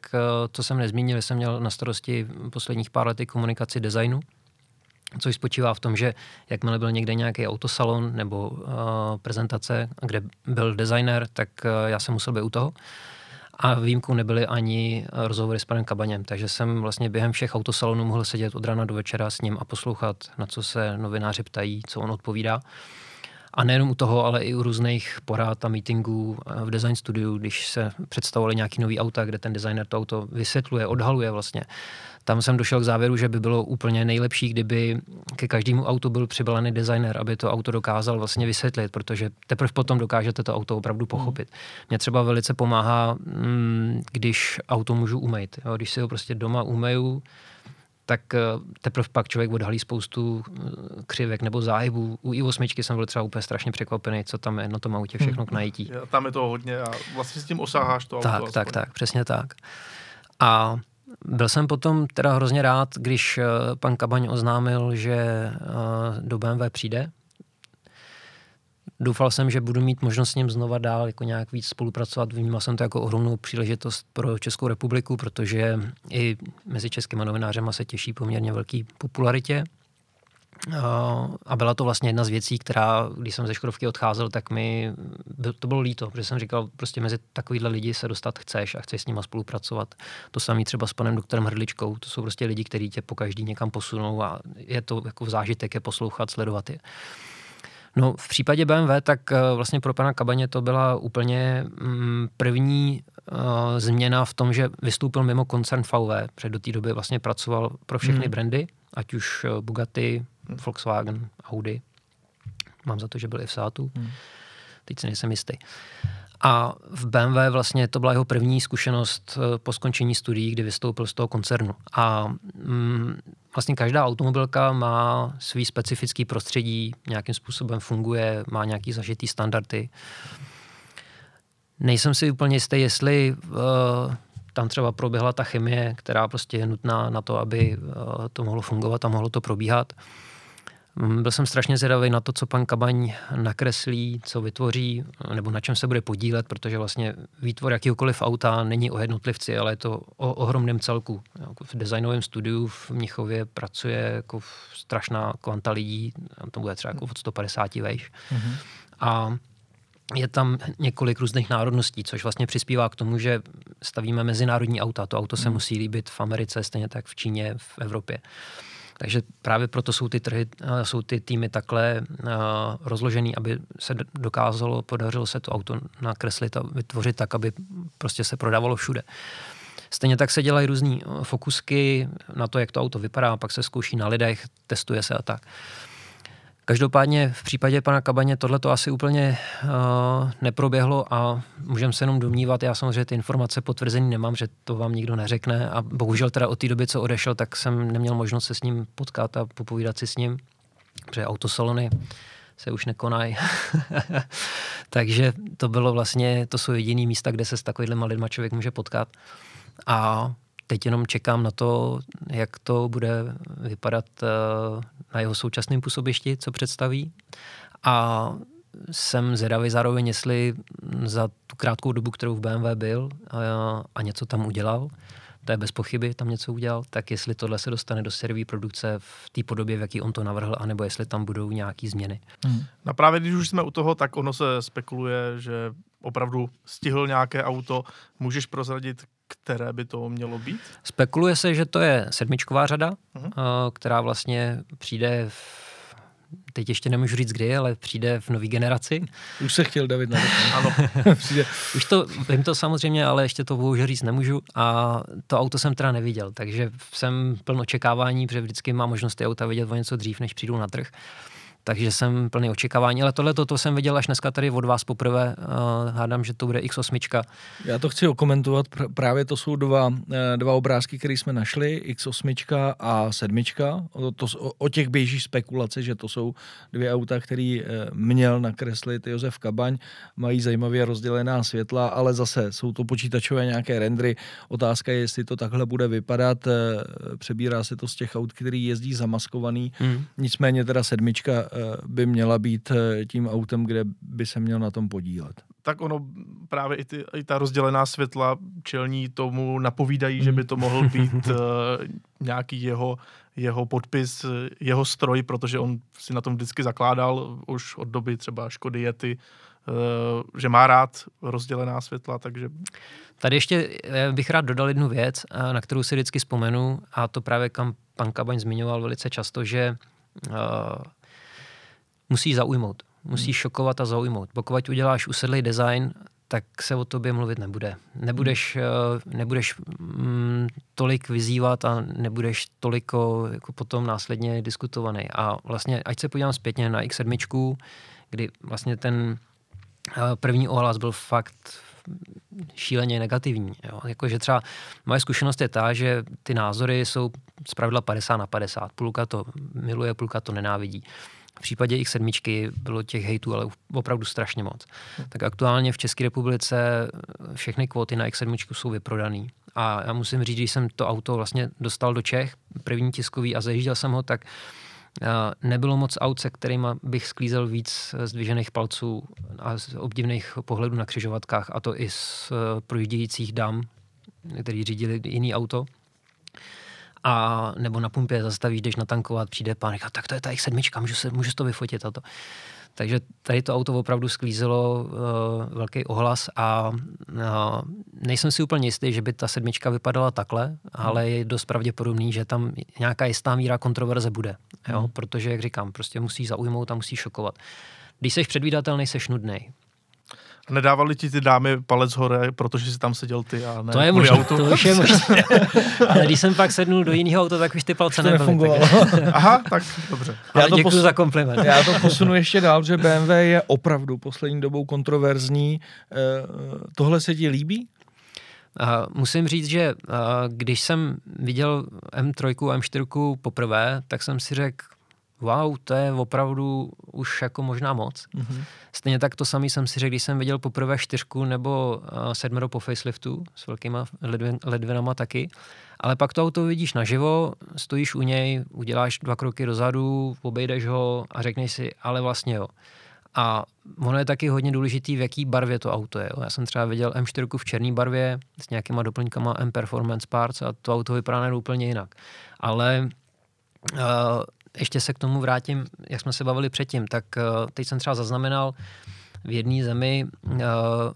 to eh, jsem nezmínil, jsem měl na starosti posledních pár lety komunikaci designu. což spočívá v tom, že jakmile byl někde nějaký autosalon nebo uh, prezentace, kde byl designer, tak já jsem musel být u toho. A výjimkou nebyly ani rozhovory s panem Kabaněm, takže jsem vlastně během všech autosalonů mohl sedět od rána do večera s ním a poslouchat, na co se novináři ptají, co on odpovídá. A nejenom u toho, ale i u různých porád a meetingů v design studiu, když se představovali nějaký nový auta, kde ten designer to auto vysvětluje, odhaluje vlastně. Tam jsem došel k závěru, že by bylo úplně nejlepší, kdyby ke každému autu byl přibalený designer, aby to auto dokázal vlastně vysvětlit, protože teprve potom dokážete to auto opravdu hmm. pochopit. Mně třeba velice pomáhá, mm, když auto můžu umýt. Jo? Když si ho prostě doma umeju, tak eh, teprve pak člověk odhalí spoustu eh, křivek nebo záhybů. U i8 jsem byl třeba úplně strašně překvapený, co tam je na tom autě všechno k najítí. Ja, tam je to hodně a vlastně s tím osáháš to tak, auto. Tak, tak, tak, přesně tak. A byl jsem potom teda hrozně rád, když eh, pan Kabaň oznámil, že do BMW přijde, Doufal jsem, že budu mít možnost s ním znova dál jako nějak víc spolupracovat. Vnímal jsem to jako ohromnou příležitost pro Českou republiku, protože i mezi českými novinářema se těší poměrně velký popularitě. A byla to vlastně jedna z věcí, která, když jsem ze Škodovky odcházel, tak mi to bylo líto, protože jsem říkal, prostě mezi takovýhle lidi se dostat chceš a chceš s nima spolupracovat. To samý třeba s panem doktorem Hrdličkou, to jsou prostě lidi, kteří tě po každý někam posunou a je to jako zážitek je poslouchat, sledovat je. No v případě BMW, tak eh, vlastně pro pana Kabaně to byla úplně mm, první uh, změna v tom, že vystoupil mimo koncern VW, protože do té doby vlastně pracoval pro všechny hmm. brandy, ať už eh, Bugatti. Volkswagen, Audi. Mám za to, že byl i v Seatu. Hmm. Teď si nejsem jistý. A v BMW vlastně to byla jeho první zkušenost po skončení studií, kdy vystoupil z toho koncernu. A mm, vlastně každá automobilka má svý specifický prostředí, nějakým způsobem funguje, má nějaký zažitý standardy. Nejsem si úplně jistý, jestli uh, tam třeba proběhla ta chemie, která prostě je nutná na to, aby uh, to mohlo fungovat a mohlo to probíhat. Uh, byl jsem strašně zvědavý na to, co pan Kabaň nakreslí, co vytvoří, nebo na čem se bude podílet, protože vlastně výtvor jakýkoliv auta není o jednotlivci, ale je to o ohromném celku. Jako v designovém studiu v Mnichově pracuje jako strašná kvanta lidí, to bude třeba jako od 150 vejš. Mm-hmm. A je tam několik různých národností, což vlastně přispívá k tomu, že stavíme mezinárodní auta. To auto se mm. musí líbit v Americe, stejně tak v Číně, v Evropě. Takže právě proto jsou ty trhy, eh, jsou ty týmy takhle uh, rozložený, aby se dokázalo, podařilo se to auto nakreslit a vytvořit tak, aby prostě se prodávalo všude. Stejně tak se dělají různé eh, fokusky na to, jak to auto vypadá, pak se zkouší na lidech, testuje se a tak. Uh, Každopádně v případě pana Kabaně tohle to asi úplně uh, neproběhlo a můžeme se jenom domnívat, já samozřejmě ty informace potvrzený nemám, že to vám nikdo neřekne a bohužel teda od té doby, co odešel, tak jsem neměl možnost se s ním potkat a popovídat si s ním, protože autosalony se už nekonají. Takže to bylo vlastně, to jsou jediný místa, kde se s takovýhle lidma člověk může potkat. A teď jenom čekám na to, jak to bude vypadat eh, na jeho současném působišti, co představí. A jsem zvědavý zároveň, jestli za tu krátkou dobu, kterou v BMW byl a, a něco tam udělal, to je bez pochyby, tam něco udělal, tak jestli tohle se dostane do serví produkce v té podobě, v jaký on to navrhl, anebo jestli tam budou nějaké změny. Hmm. No právě když už jsme u toho, tak ono se spekuluje, že opravdu stihl nějaké auto. Můžeš prozradit, které by to mělo být? Spekuluje se, že to je sedmičková řada, uh-huh. která vlastně přijde v teď ještě nemůžu říct kdy, ale přijde v nové generaci. Už se chtěl David na Ano. přijde. Už to, vím to samozřejmě, ale ještě to bohužel říct nemůžu a to auto jsem teda neviděl, takže jsem plno očekávání, protože vždycky mám možnost ty auta vidět o něco dřív, než přijdu na trh takže jsem plný očekávání. Ale tohle to jsem viděl až dneska tady od vás poprvé. Uh, hádám, že to bude X8. Já to chci okomentovat. Pr- právě to jsou dva, eh, dva obrázky, které jsme našli, X8 a 7. O, to, o, o těch běží spekulace, že to jsou dvě auta, které uh, měl nakreslit Josef Kabaň. Mají zajímavě rozdělená světla, ale zase jsou to počítačové nějaké rendry. Otázka je, jestli to takhle bude vypadat. Přebírá se to z těch aut, který jezdí zamaskovaný. Hmm. Nicméně teda sedmička by měla být tím autem, kde by se měl na tom podílet. tak ono právě i, ty, i ta rozdělená světla čelní tomu napovídají, že by to mohl být uh, nějaký jeho, jeho podpis, jeho stroj, protože on si na tom vždycky zakládal už od doby třeba Škody uh, že má rád rozdělená světla, takže... Tady ještě bych rád dodal jednu věc, na kterou si vždycky vzpomenu, a to právě kam pan Kabaň zmiňoval velice často, že uh, musí zaujmout musíš hmm. šokovat a zaujmout. Pokud uděláš usedlý design, tak se o tobě mluvit nebude. Nebudeš, hmm. nebudeš mm, tolik vyzývat a nebudeš toliko jako potom následně diskutovaný. A vlastně, ať se podívám zpětně na X7, kdy vlastně ten eh, první ohlas byl fakt šíleně negativní. Jo. Jakože třeba moje zkušenost je ta, že ty názory jsou zpravidla 50 na 50. Půlka to miluje, půlka to nenávidí. V případě X7 bylo těch hejtů ale opravdu strašně moc. Tak aktuálně v České republice všechny kvóty na X7 jsou vyprodané. A já musím říct, když jsem to auto vlastně dostal do Čech, první tiskový a zajížděl jsem ho, tak nebylo moc aut, se kterými bych sklízel víc zdvižených palců a z obdivných pohledů na křižovatkách, a to i z projíždějících dám, který řídili jiný auto a nebo na pumpě zastavíš, jdeš natankovat, přijde pán, říká, tak to je ta jejich sedmička, můžu, se, můžu to vyfotit a to. Takže tady to auto opravdu sklízelo uh, velký ohlas a uh, nejsem si úplně jistý, že by ta sedmička vypadala takhle, hmm. ale je dost pravděpodobný, že tam nějaká jistá míra kontroverze bude. Jo? Hmm. Protože, jak říkám, prostě musí zaujmout a musí šokovat. Když jsi předvídatelný, jsi nudný. Nedávali ti ty dámy palec hore, protože si tam seděl ty a ne To je možné, to už je možné. Ale když jsem pak sednul do jiného auta, tak už ty palce nebyly. Aha, tak dobře. Já to děkuji za kompliment. Já to posunu ještě dál, že BMW je opravdu poslední dobou kontroverzní. Eh, tohle se ti líbí? Uh, musím říct, že uh, když jsem viděl M3 a M4 poprvé, tak jsem si řekl, wow, to je opravdu už jako možná moc. Mm-hmm. Stejně tak to samý jsem si řekl, když jsem viděl poprvé čtyřku nebo uh, sedmero po faceliftu s velkýma ledvin, ledvinama taky. Ale pak to auto vidíš naživo, stojíš u něj, uděláš dva kroky dozadu, obejdeš ho a řekneš si, ale vlastně jo. A ono je taky hodně důležitý, v jaký barvě to auto je. Já jsem třeba viděl M4 v černé barvě s nějakýma doplňkama M Performance Parts a to auto vypadá úplně jinak. Ale uh, ještě se k tomu vrátím, jak jsme se bavili předtím, tak uh, teď jsem třeba zaznamenal v jedné zemi uh,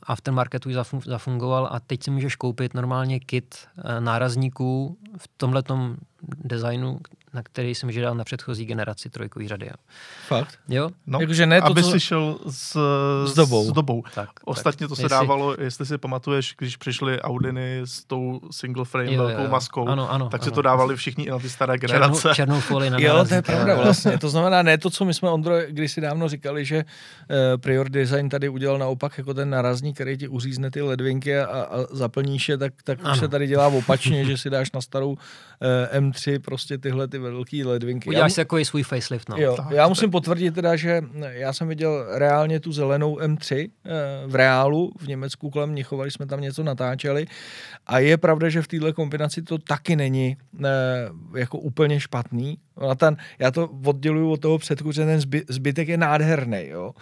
aftermarketu zafungoval a teď si můžeš koupit normálně kit uh, nárazníků v tomhletom designu, na který jsem žádal na předchozí generaci trojkový řady. Jo. Fakt? Jo. No, Jakože ne to, aby co... si šel s, s dobou. S dobou. Tak, Ostatně tak. to se jestli... dávalo, jestli si pamatuješ, když přišly Audiny s tou single frame jo, velkou jo. maskou, ano, ano, tak ano. si to dávali všichni i na ty staré generace. Černou, černou folii na Jo, to je pravda vlastně. To znamená ne to, co my jsme Ondro když si dávno říkali, že uh, Prior Design tady udělal naopak jako ten narazník, který ti uřízne ty ledvinky a, a zaplníš je, tak, tak už se tady dělá opačně, že si dáš na starou uh, M3 prostě tyhle ty velké ledvinky. Uděláš si jako svůj facelift. No. Jo, já musím potvrdit teda, že já jsem viděl reálně tu zelenou M3 eh, v reálu v Německu kolem Mnichova, jsme tam něco natáčeli a je pravda, že v této kombinaci to taky není eh, jako úplně špatný. A ten, já to odděluju od toho předku, že ten zbytek je nádherný, jo.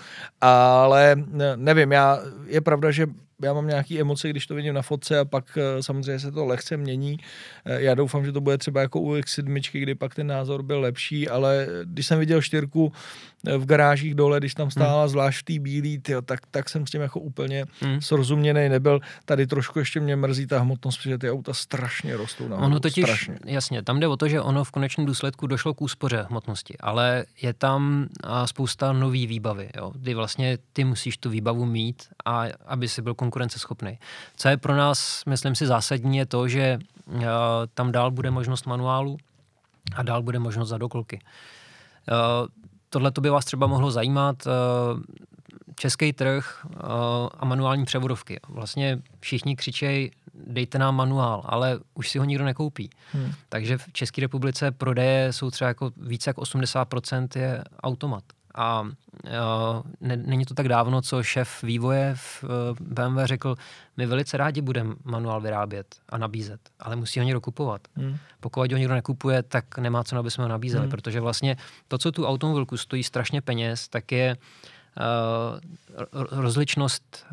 Ale nevím, já, je pravda, že já mám nějaké emoce, když to vidím na fotce a pak eh, samozřejmě se to lehce mění. Eh, já doufám, že to bude třeba jako u X7, kdy pak ten názor byl lepší, ale když jsem viděl čtyřku eh, v garážích dole, když tam stála hmm. zvlášť tý bílý, tyjo, tak, tak jsem s tím jako úplně hmm. srozuměný nebyl. Tady trošku ještě mě mrzí ta hmotnost, protože ty auta strašně rostou na Ono totiž, strašně. jasně, tam jde o to, že ono v konečném důsledku došlo k úspoře hmotnosti, ale je tam spousta nový výbavy, jo, kdy vlastně ty musíš tu výbavu mít a aby si byl konkurenceschopný. Co je pro nás, myslím si, zásadní, je to, že uh, tam dál bude možnost manuálu a dál bude možnost zadokolky. Uh, Tohle to by vás třeba mohlo zajímat. Uh, český trh uh, a manuální převodovky. Vlastně všichni křičejí, dejte nám manuál, ale už si ho nikdo nekoupí. Hmm. Takže v České republice prodeje jsou třeba jako více jak 80% je automat. A uh, ne, není to tak dávno, co šéf vývoje v uh, BMW řekl, my velice rádi budeme manuál vyrábět a nabízet, ale musí ho někdo kupovat. Hmm. Pokud ho někdo nekupuje, tak nemá co, aby jsme ho nabízeli, hmm. protože vlastně to, co tu automobilku stojí strašně peněz, tak je rozličnost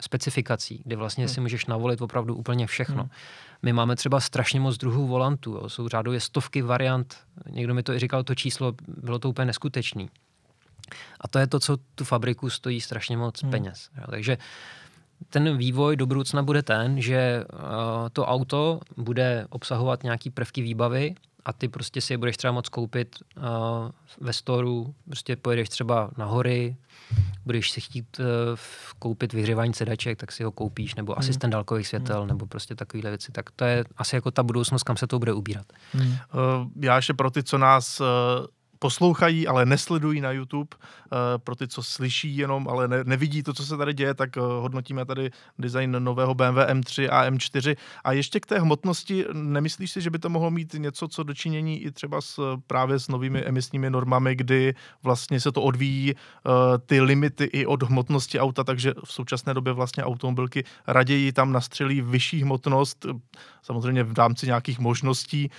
specifikací, kdy vlastně si můžeš navolit opravdu úplně všechno. Hmm. My máme třeba strašně moc druhů volantů, jo. jsou řádově stovky variant, někdo mi to i říkal, to číslo, bylo to úplně neskutečný. A to je to, co tu fabriku stojí strašně moc hmm. peněz. Jo. Takže ten vývoj do budoucna bude ten, že uh, to auto bude obsahovat nějaký prvky výbavy a ty prostě si je budeš třeba moc koupit uh, ve storu, prostě pojedeš třeba na hory, budeš si chtít uh, koupit vyhřívání sedaček, tak si ho koupíš, nebo hmm. asistent dálkových světel, hmm. nebo prostě takovéhle věci. Tak to je asi jako ta budoucnost, kam se to bude ubírat. Hmm. Uh, já ještě pro ty, co nás uh poslouchají, ale nesledují na YouTube. Eh, pro ty, co slyší jenom, ale ne, nevidí to, co se tady děje, tak eh, hodnotíme tady design nového BMW M3 a M4. A ještě k té hmotnosti, nemyslíš si, že by to mohlo mít něco, co dočinění i třeba s, právě s novými emisními normami, kdy vlastně se to odvíjí ty limity i od hmotnosti auta, takže v současné době vlastně automobilky raději tam nastřelí vyšší hmotnost, samozřejmě v rámci nějakých možností,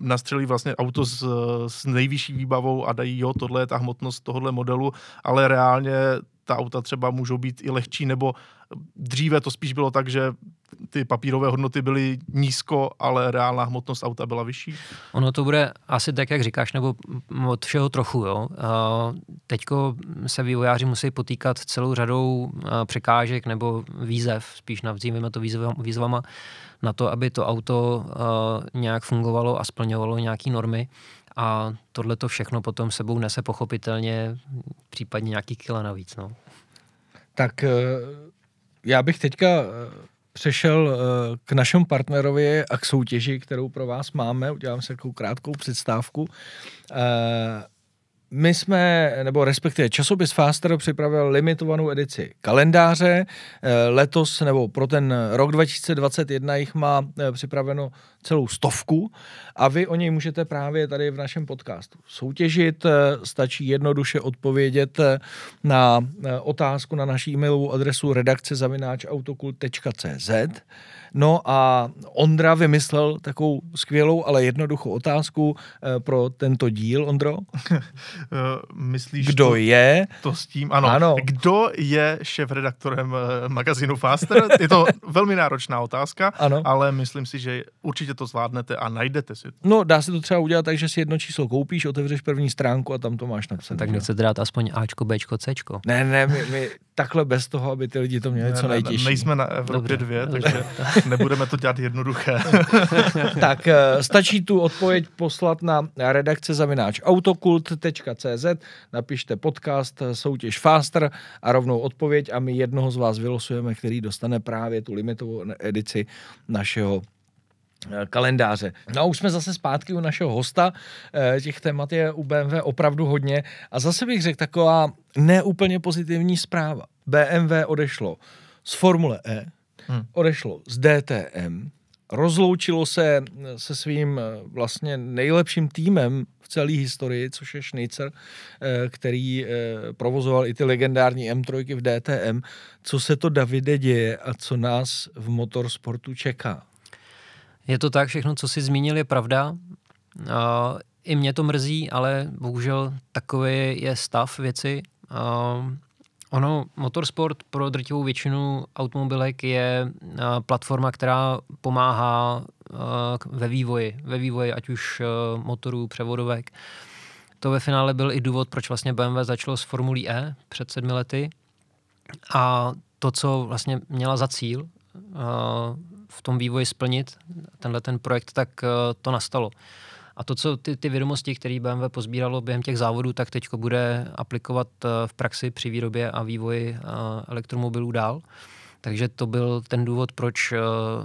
nastřelí vlastně auto s, s nejvyšší výbavou a dají, jo, tohle je ta hmotnost tohohle modelu, ale reálně ta auta třeba můžou být i lehčí, nebo dříve to spíš bylo tak, že ty papírové hodnoty byly nízko, ale reálná hmotnost auta byla vyšší? Ono to bude asi tak, jak říkáš, nebo od všeho trochu. Jo. Teďko se vývojáři musí potýkat celou řadou překážek nebo výzev, spíš nazýváme to výzvama, na to, aby to auto nějak fungovalo a splňovalo nějaké normy. A tohle to všechno potom sebou nese pochopitelně případně nějaký kila navíc. No. Tak eh, já bych teďka eh, přešel eh, k našemu partnerovi a k soutěži, kterou pro vás máme. Udělám se takovou krátkou předstávku. My jsme, nebo respektive časopis Faster připravil limitovanou edici kalendáře. Eh, letos, nebo pro ten rok 2021 jich má eh, připraveno celou stovku a vy o něj můžete právě tady v našem podcastu soutěžit. Eh, stačí jednoduše odpovědět na otázku na naší e-mailovou adresu redakce No a Ondra vymyslel takovou skvělou, ale jednoduchou otázku eh, pro tento díl, Ondro. Eh, myslíš Kdo to, je? To s tím, ano. ano. Kdo je šéf-redaktorem eh, magazínu Faster? Je to velmi náročná otázka, ano. ale myslím si, že určitě to zvládnete a najdete si. No, dá se to třeba udělat tak, že si jedno číslo koupíš, otevřeš první stránku a tam to máš napsané. Tak chcete dát aspoň Ačko, Bčko, Cčko. Ne, ne, my, my takhle bez toho, aby ty lidi to měli ne, co nejtěžší. Ne, nejsme na Evropě Dobře. dvě, takže nebudeme to dělat jednoduché. tak eh, stačí tu odpověď poslat na redakce zavináč autokult.cz, napište podcast eh, soutěž Faster a rovnou odpověď a my jednoho z vás vylosujeme, který dostane právě tu limitovou edici našeho eh, kalendáře. No a už jsme zase zpátky u našeho hosta. Těch témat je u BMW opravdu hodně. A zase bych řekl taková neúplně pozitivní zpráva. BMW odešlo z Formule E, hmm. odešlo z DTM, rozloučilo se se svým eh, vlastně nejlepším týmem v celé historii, což je Schneider, eh, který eh, provozoval i ty legendární M3 v DTM. Co se to, Davide, děje a co nás v motorsportu čeká? Je to tak, všechno, co jsi zmínil, je pravda. I mě to mrzí, ale bohužel takový je stav věci. Ono, motorsport pro drtivou většinu automobilek je uh, platforma, která pomáhá uh, ve vývoji, ve vývoji ať už uh, motorů, převodovek. To ve finále byl i důvod, proč vlastně BMW začalo s Formulí E před sedmi lety. A to, co vlastně měla za cíl v tom vývoji splnit, tenhle ten projekt, tak to nastalo. A to, co ty, ty vědomosti, které BMW pozbíralo během těch závodů, tak teď bude aplikovat eh, v praxi při výrobě a vývoji eh, elektromobilů dál. Takže to byl ten důvod, proč eh,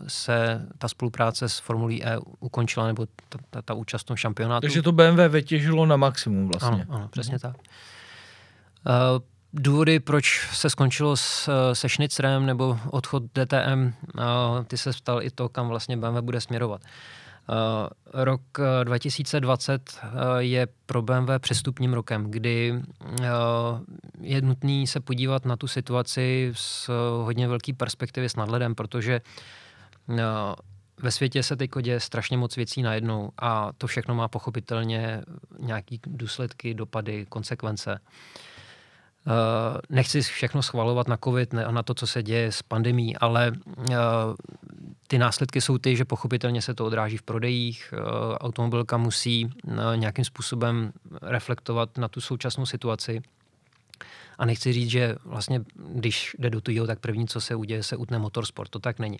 se ta spolupráce s Formulí E ukončila, nebo ta, ta, ta účast v tom šampionátu. Takže to BMW vytěžilo na maximum vlastně. Ano, ano přesně mhm. tak. Uh, důvody, proč se skončilo s, se Schnitzerem nebo odchod DTM, uh, ty se ptal i to, kam vlastně BMW bude směrovat. Uh, rok 2020 eh, eh, je pro BMW přestupním rokem, kdy je nutný se podívat na tu situaci z hodně velký perspektivy s nadhledem, protože ve světě se teď děje strašně moc věcí najednou a to všechno má pochopitelně nějaký důsledky, dopady, konsekvence. Nechci všechno schvalovat na covid, ne, na to, co se děje s pandemí, ale uh, ty následky jsou ty, že pochopitelně se to odráží v prodejích. Uh, automobilka musí nějakým způsobem reflektovat na tu současnou situaci. A nechci říct, že vlastně, když jde do tujího, tak první, co se uděje, se utne motorsport. To tak není.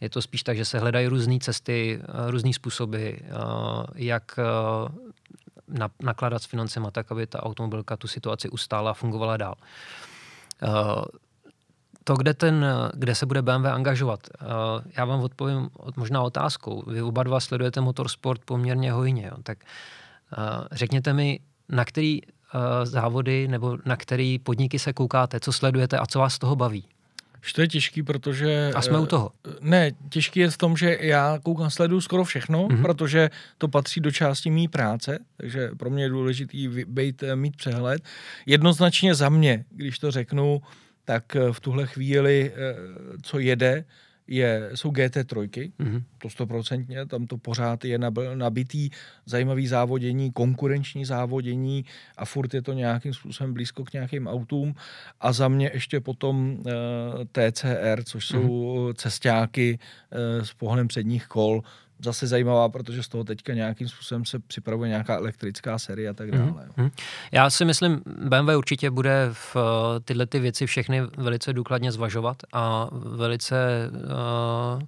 Je to spíš tak, že se hledají různé cesty, různé způsoby, jak nakládat s financemi tak, aby ta automobilka tu situaci ustála a fungovala dál. Uh, to, kde, ten, kde se bude BMW angažovat, uh, já vám odpovím možná otázkou. Vy oba dva sledujete motorsport poměrně hojně, jo? tak uh, řekněte mi, na který závody nebo na který podniky se koukáte, co sledujete a co vás z toho baví? Že to je těžký, protože... A jsme u toho. Eh, ne, těžký je v tom, že já koukám, sleduju skoro všechno, mm-hmm. protože to patří do části mý práce, takže pro mě je důležitý být, eh, mít přehled. Jednoznačně za mě, když to řeknu, tak eh, v tuhle chvíli, co jede, je, jsou GT3, mm-hmm. to stoprocentně, tam to pořád je nabitý, zajímavý závodění, konkurenční závodění a furt je to nějakým způsobem blízko k nějakým autům a za mě ještě potom uh, eh, TCR, což jsou mm-hmm. cestáky uh, s pohledem předních kol, zase zajímavá, protože z toho teďka nějakým způsobem se připravuje nějaká elektrická série a tak dále. Mm-hmm. Já si myslím, BMW určitě bude v uh, tyhle ty věci všechny velice důkladně zvažovat a velice uh,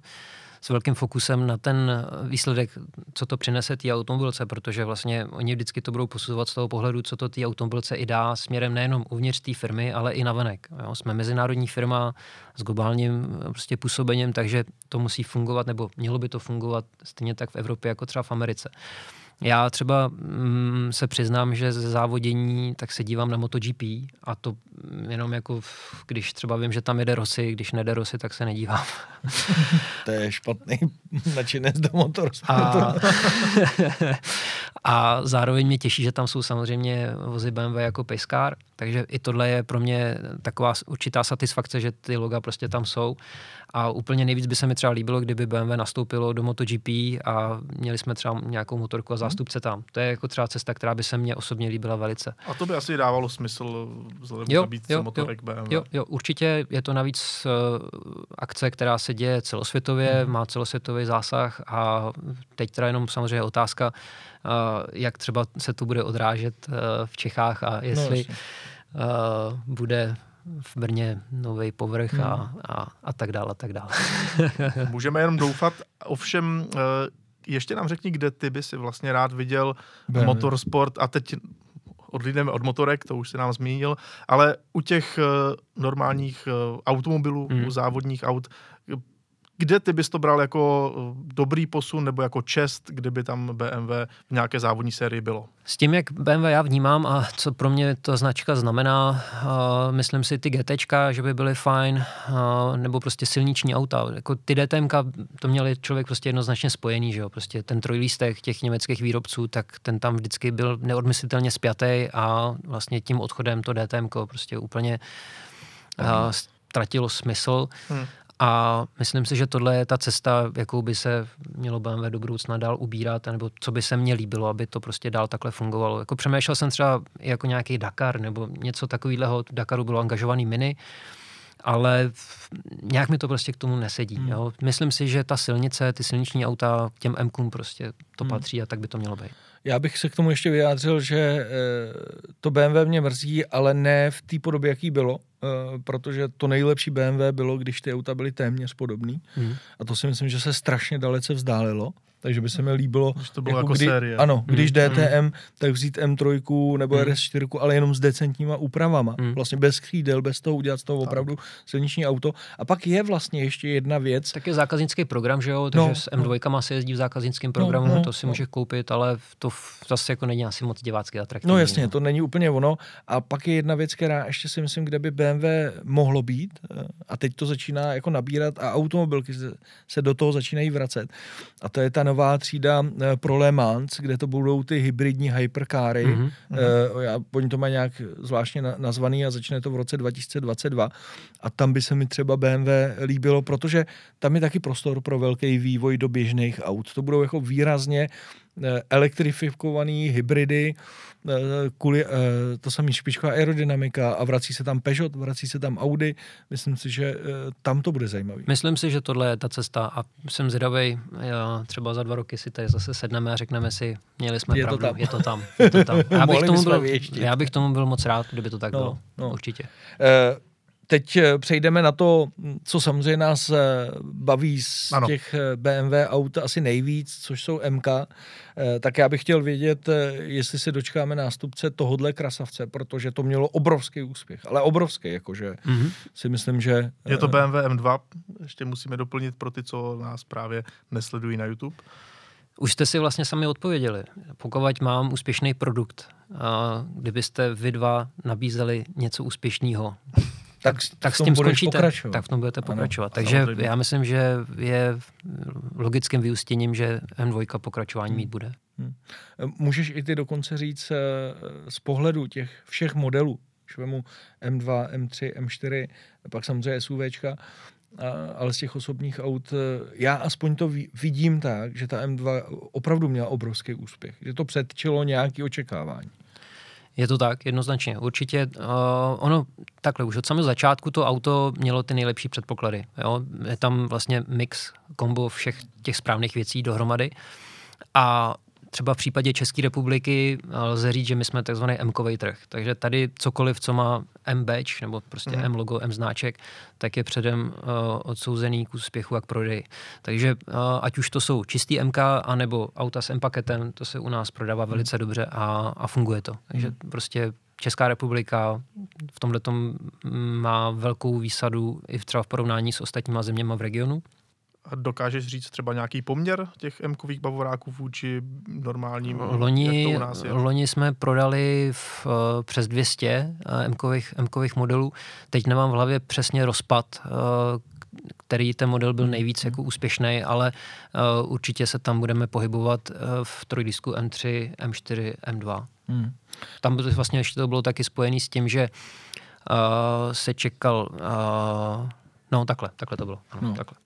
s velkým fokusem na ten výsledek, co to přinese té automobilce, protože vlastně oni vždycky to budou posuzovat z toho pohledu, co to té automobilce i dá směrem nejenom uvnitř té firmy, ale i navenek. Jo? Jsme mezinárodní firma s globálním prostě působením, takže to musí fungovat, nebo mělo by to fungovat stejně tak v Evropě, jako třeba v Americe. Já třeba mm, se přiznám, že ze závodění tak se dívám na MotoGP a to jenom jako, když třeba vím, že tam jede Rosy, když nejde Rosy, tak se nedívám. to je špatný načinec do motorsportu. A, a zároveň mě těší, že tam jsou samozřejmě vozy BMW jako Pacecar, takže i tohle je pro mě taková určitá satisfakce, že ty loga prostě tam jsou. A úplně nejvíc by se mi třeba líbilo, kdyby BMW nastoupilo do MotoGP a měli jsme třeba nějakou motorku a zástupce tam. To je jako třeba cesta, která by se mně osobně líbila velice. A to by asi dávalo smysl vzhledem jo, k jo, motorek jo, BMW. Jo, jo, určitě je to navíc uh, akce, která se děje celosvětově, hmm. má celosvětový zásah a teď teda jenom samozřejmě otázka, uh, jak třeba se to bude odrážet uh, v Čechách a jestli no, bude v Brně nový povrch hmm. a, a, a tak dále, a tak dále. Můžeme jenom doufat, ovšem eh, ještě nám řekni, kde ty by si vlastně rád viděl BMW. motorsport a teď odlídneme od motorek, to už si nám zmínil, ale u těch uh, normálních automobilů, hmm. u závodních aut, kde ty bys to bral jako eh, dobrý posun nebo jako čest, kdyby tam BMW v nějaké závodní sérii bylo? S tím, jak BMW já vnímám a co pro mě ta značka znamená, uh, myslím si ty GT, že by byly fajn, uh, nebo prostě silniční auta. Jako ty DTM, to měli člověk prostě jednoznačně spojený, že jo? Prostě ten trojlístek těch německých výrobců, tak ten tam vždycky byl neodmyslitelně spjatý a vlastně tím odchodem to DTM prostě úplně uh, ztratilo smysl. Hmm. A myslím si, že tohle je ta cesta, jakou by se mělo BMW do budoucna dál ubírat, nebo co by se mně líbilo, aby to prostě dál takhle fungovalo. Jako přemýšlel jsem třeba jako nějaký Dakar nebo něco takového. Dakaru bylo angažovaný mini, ale nějak mi to prostě k tomu nesedí. Hmm. Jo. Myslím si, že ta silnice, ty silniční auta, těm m prostě to hmm. patří a tak by to mělo být. Já bych se k tomu ještě vyjádřil, že eh, to BMW mě mrzí, ale ne v té podobě, jaký bylo, protože to nejlepší BMW bylo, když ty auta byly téměř podobný. Hmm. A to si myslím, že se strašně dalece vzdálilo takže by se mi líbilo. Když to bylo jako, jako kdy, série. Ano, když mm. DTM, tak vzít M3 nebo mm. RS4, ale jenom s decentníma úpravama. Mm. Vlastně bez křídel, bez toho udělat z toho opravdu tak. silniční auto. A pak je vlastně ještě jedna věc. Tak je zákaznický program, že jo? Takže no, s M2 no. se jezdí v zákaznickém no, programu, no, no, to si no. může koupit, ale to zase jako není asi moc divácky atraktivní. No jasně, no. to není úplně ono. A pak je jedna věc, která ještě si myslím, kde by BMW mohlo být, eh, a teď to začíná jako nabírat a automobilky se, se do toho začínají vracet. A to je ta nová třída eh, pro Le Mans, kde to budou ty hybridní hyperkáry. Mm-hmm. Uh, já, oni to mají nějak zvláštně nazvaný a začne to v roce 2022. A tam by se mi třeba BMW líbilo, protože tam je taky prostor pro velký vývoj do běžných aut. To budou jako výrazně elektrifikovaný hybridy, kvůli, to samý špičková aerodynamika a vrací se tam Peugeot, vrací se tam Audi. Myslím si, že tam to bude zajímavý. Myslím si, že tohle je ta cesta a jsem zvědavý, třeba za dva roky si tady zase sedneme a řekneme si, měli jsme je pravdu, to tam. je to tam. Je to tam. Já, bych tomu byl, já bych tomu byl moc rád, kdyby to tak no, bylo. No. Určitě. Uh, Teď eh, přejdeme na to, co samozřejmě nás eh, baví z ano. těch eh, BMW aut asi nejvíc, což jsou MK. Tak já bych chtěl vědět, jestli se dočkáme nástupce tohodle krasavce, protože to mělo obrovský úspěch, ale obrovský, jakože mm-hmm. si myslím, že... Je to BMW M2, ještě musíme doplnit pro ty, co nás právě nesledují na YouTube. Už jste si vlastně sami odpověděli. Pokud mám úspěšný produkt, a kdybyste vy dva nabízeli něco úspěšného, tak, tak s tím skončíte, pokračovat. tak v tom budete pokračovat. Ano, Takže samozřejmě. já myslím, že je logickým vyústěním, že M2 pokračování hmm. mít bude. Hmm. Můžeš i ty dokonce říct eh, z pohledu těch všech modelů, když vemu M2, M3, M4, pak samozřejmě SUVčka, ale z těch osobních aut, eh, já aspoň to vidím tak, že ta M2 opravdu měla obrovský úspěch, že to předčilo nějaké očekávání. Je to tak, jednoznačně. Určitě uh, ono takhle, už od samého začátku to auto mělo ty nejlepší předpoklady. Jo? Je tam vlastně mix, kombo všech těch správných věcí dohromady. A třeba v případě České republiky eh, lze říct, že my jsme takzvaný m trh. Takže tady cokoliv, co má M badge, nebo prostě mm. M logo, M znáček, tak je předem uh, odsouzený k úspěchu a k prodeji. Takže uh, ať už to jsou čistý MK, anebo auta s M paketem, to se u nás prodává mm. velice dobře a, a funguje to. Takže mm. prostě Česká republika v tomhle má velkou výsadu i třeba v porovnání s ostatníma zeměma v regionu. Dokážeš říct třeba nějaký poměr těch m bavoráků vůči normálním? Loni, jak to u nás je? loni jsme prodali v, uh, přes 200 M-kových, M-kových modelů. Teď nemám v hlavě přesně rozpad, uh, který ten model byl nejvíc jako úspěšný, ale uh, určitě se tam budeme pohybovat uh, v trojdisku M3, M4, M2. Hmm. Tam vlastně ještě to bylo taky spojené s tím, že uh, se čekal, uh, no takhle, takhle to bylo, ano, no. takhle.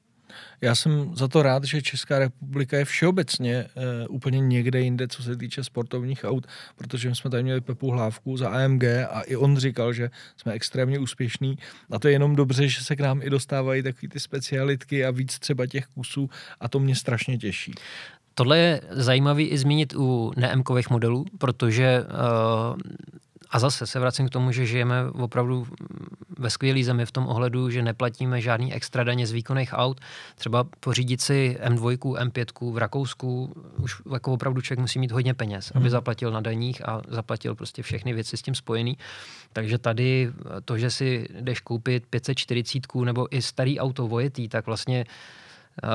Já jsem za to rád, že Česká republika je všeobecně uh, úplně někde jinde, co se týče sportovních aut, protože jsme tady měli Pepu Hlávku za AMG a i on říkal, že jsme extrémně úspěšní a to je jenom dobře, že se k nám i dostávají takové ty specialitky a víc třeba těch kusů a to mě strašně těší. Tohle je zajímavý i zmínit u neemkových modelů, protože uh, a zase se vracím k tomu, že žijeme opravdu ve skvělé zemi v tom ohledu, že neplatíme žádný extra daně z výkonných aut. Třeba pořídit si M2, M5 v Rakousku, už jako opravdu člověk musí mít hodně peněz, aby hmm. zaplatil na daních a zaplatil prostě všechny věci s tím spojený. Takže tady to, že si jdeš koupit 540 nebo i starý auto vojetý, tak vlastně uh,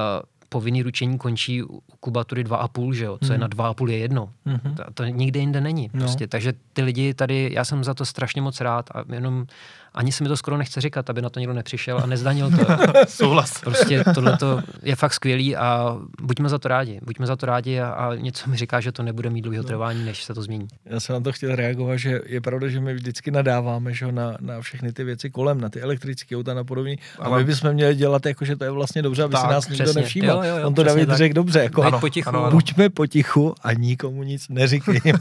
povinný ručení končí u kubatury 2,5, že jo? Co mm. je mhm. na 2,5 je jedno. Mm-hmm. To, to nikde jinde není. No. Prostě. Takže ty lidi tady, já jsem za to strašně moc rád a jenom ani se mi to skoro nechce říkat, aby na to někdo nepřišel a nezdanil to. Souhlas. Prostě tohle je fakt skvělý a buďme za to rádi. Buďme za to rádi a, a něco mi říká, že to nebude mít dlouhého no. trvání, než se to změní. Já jsem na to chtěl reagovat, že je pravda, že my vždycky nadáváme že na, na všechny ty věci kolem, na ty elektrické auta a podobně. A my bychom měli dělat, jako, že to je vlastně dobře, aby tak, se nás nikdo nevšímal. Jo, jo, jo, On to David řekl dobře. Jako, ano, potichu. Ano, ano. Buďme potichu a nikomu nic neříkejme.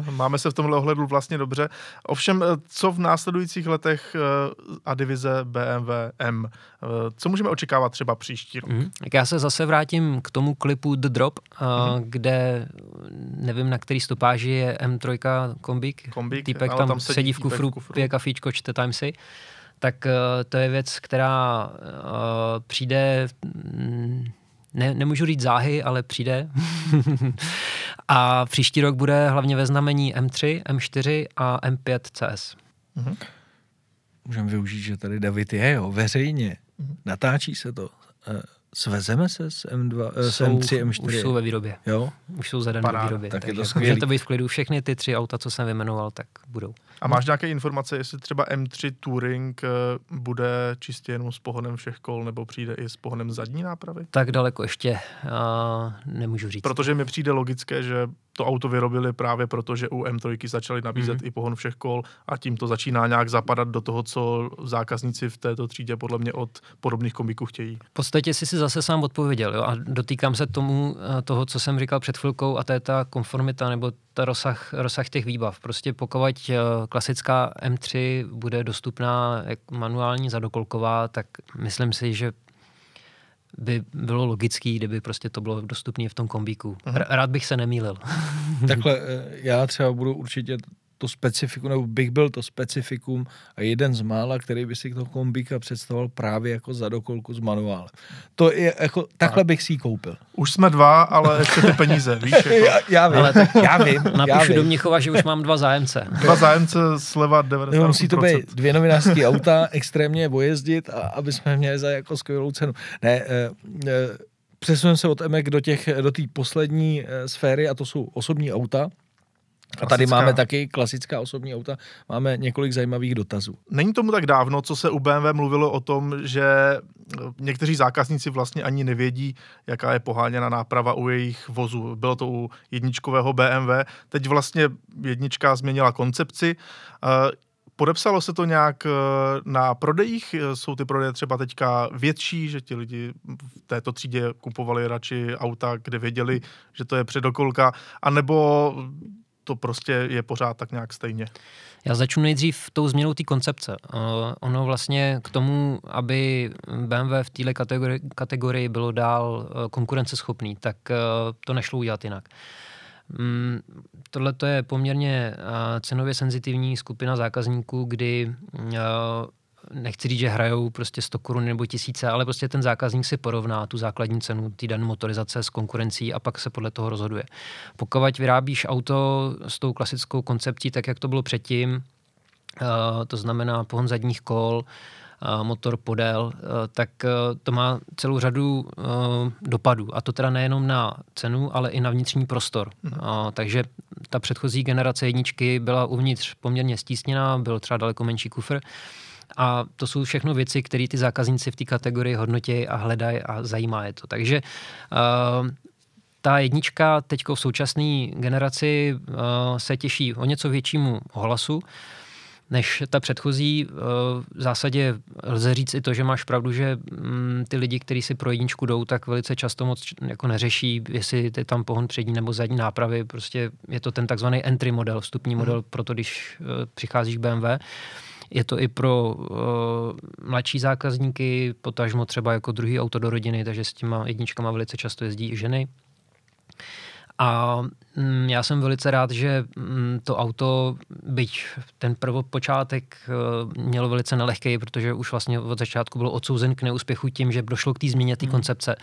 Máme se v tomhle ohledu vlastně dobře. Ovšem, co v následujících letech eh, a divize BMW M. Eh, co můžeme očekávat třeba příští rok? Mm. Tak já se zase vrátím k tomu klipu The Drop, mm. kde nevím, na který stopáži je M3 kombík. kombík Týpek tam, tam sedí, sedí v kufru, v kufru, pije kafíčko, čte Timesy. Tak uh, to je věc, která uh, přijde mm, ne, nemůžu říct záhy, ale přijde. a příští rok bude hlavně ve znamení M3, M4 a M5 CS. Mm-hmm můžeme využít, že tady David je, jo, veřejně. Mm-hmm. Natáčí se to. Svezeme se s M2, eh, s M3, M4? Už jsou ve výrobě. Jo? Už jsou zadané ve výrobě. Tak je to skvělý. Může to být v klidu. Všechny ty tři auta, co jsem vyjmenoval, tak budou. A máš nějaké informace, jestli třeba M3 Touring eh, bude čistě jenom s pohonem všech kol, nebo přijde i s pohonem zadní nápravy? Tak daleko ještě uh, nemůžu říct. Protože mi přijde logické, že to auto vyrobili právě proto, že u M3 začali nabízet mm. i pohon všech kol a tím to začíná nějak zapadat do toho, co zákazníci v této třídě podle mě od podobných komiků chtějí. V podstatě jsi si zase sám odpověděl jo? a dotýkám se tomu eh, toho, co jsem říkal před chvilkou a to je ta konformita nebo ta rozsah, rozsah těch výbav. Prostě pokud eh, klasická M3 bude dostupná manuální zadokolková, tak myslím si, že by bylo logický, kdyby prostě to bylo dostupné v tom kombíku. Uh-huh. Rád bych se nemýlil. Takhle, eh, já třeba budu určitě to specifikum, nebo bych byl to specifikum a jeden z mála, který by si toho kombíka představoval právě jako zadokolku s manuálem. To je jako, takhle tak. bych si ji koupil. Už jsme dva, ale ještě ty peníze, víš? Jako. já, já, vím, ale tak já vím. Napíšu já vím. do Mnichova, že už mám dva zájemce. Dva zájemce sleva 90%. No, musí to být dvě novinářské auta, extrémně vojezdit, a aby jsme měli za jako skvělou cenu. Ne, eh, eh, přesuneme se od EMEK do těch, do té poslední eh, sféry a to jsou osobní auta. Klasická. A tady máme taky klasická osobní auta, máme několik zajímavých dotazů. Není tomu tak dávno, co se u BMW mluvilo o tom, že někteří zákazníci vlastně ani nevědí, jaká je poháněna náprava u jejich vozů. Bylo to u jedničkového BMW. Teď vlastně jednička změnila koncepci. Podepsalo se to nějak na prodejích? Jsou ty prodeje třeba teďka větší, že ti lidi v této třídě kupovali radši auta, kde věděli, že to je předokolka, anebo to prostě je pořád tak nějak stejně. Já začnu nejdřív tou změnou té koncepce. Uh, ono vlastně k tomu, aby BMW v této kategorii, kategorii bylo dál uh, konkurenceschopný, tak uh, to nešlo udělat jinak. Um, Tohle je poměrně uh, cenově senzitivní skupina zákazníků, kdy uh, nechci říct, že hrajou prostě 100 korun nebo tisíce, ale prostě ten zákazník si porovná tu základní cenu té dané motorizace s konkurencí a pak se podle toho rozhoduje. Pokud vyrábíš auto s tou klasickou koncepcí, tak jak to bylo předtím, uh, to znamená pohon zadních kol, uh, motor podél, uh, tak to má celou řadu dopadů. A to teda nejenom na cenu, ale i na vnitřní prostor. Mm. Takže ta předchozí generace jedničky byla uvnitř poměrně stísněná, byl třeba daleko menší kufr. A to jsou všechno věci, které ty zákazníci v té kategorii hodnotí a hledají a zajímá je to. Takže uh, ta jednička teď v současné generaci uh, se těší o něco většímu ohlasu, než ta předchozí. V zásadě lze říct i to, že máš pravdu, že mm, ty lidi, kteří si pro jedničku jdou, tak velice často moc jako neřeší, jestli je tam pohon přední nebo zadní nápravy. Prostě je to ten takzvaný entry model, vstupní model, hmm. proto když přicházíš BMW. Je to i pro uh, mladší zákazníky, potažmo třeba jako druhý auto do rodiny, takže s těma jedničkama velice často jezdí i ženy. A mm, já jsem velice rád, že mm, to auto, byť ten prvopočátek uh, mělo velice nelehký, protože už vlastně od začátku bylo odsouzen k neúspěchu tím, že došlo k té změně té hmm. koncepce,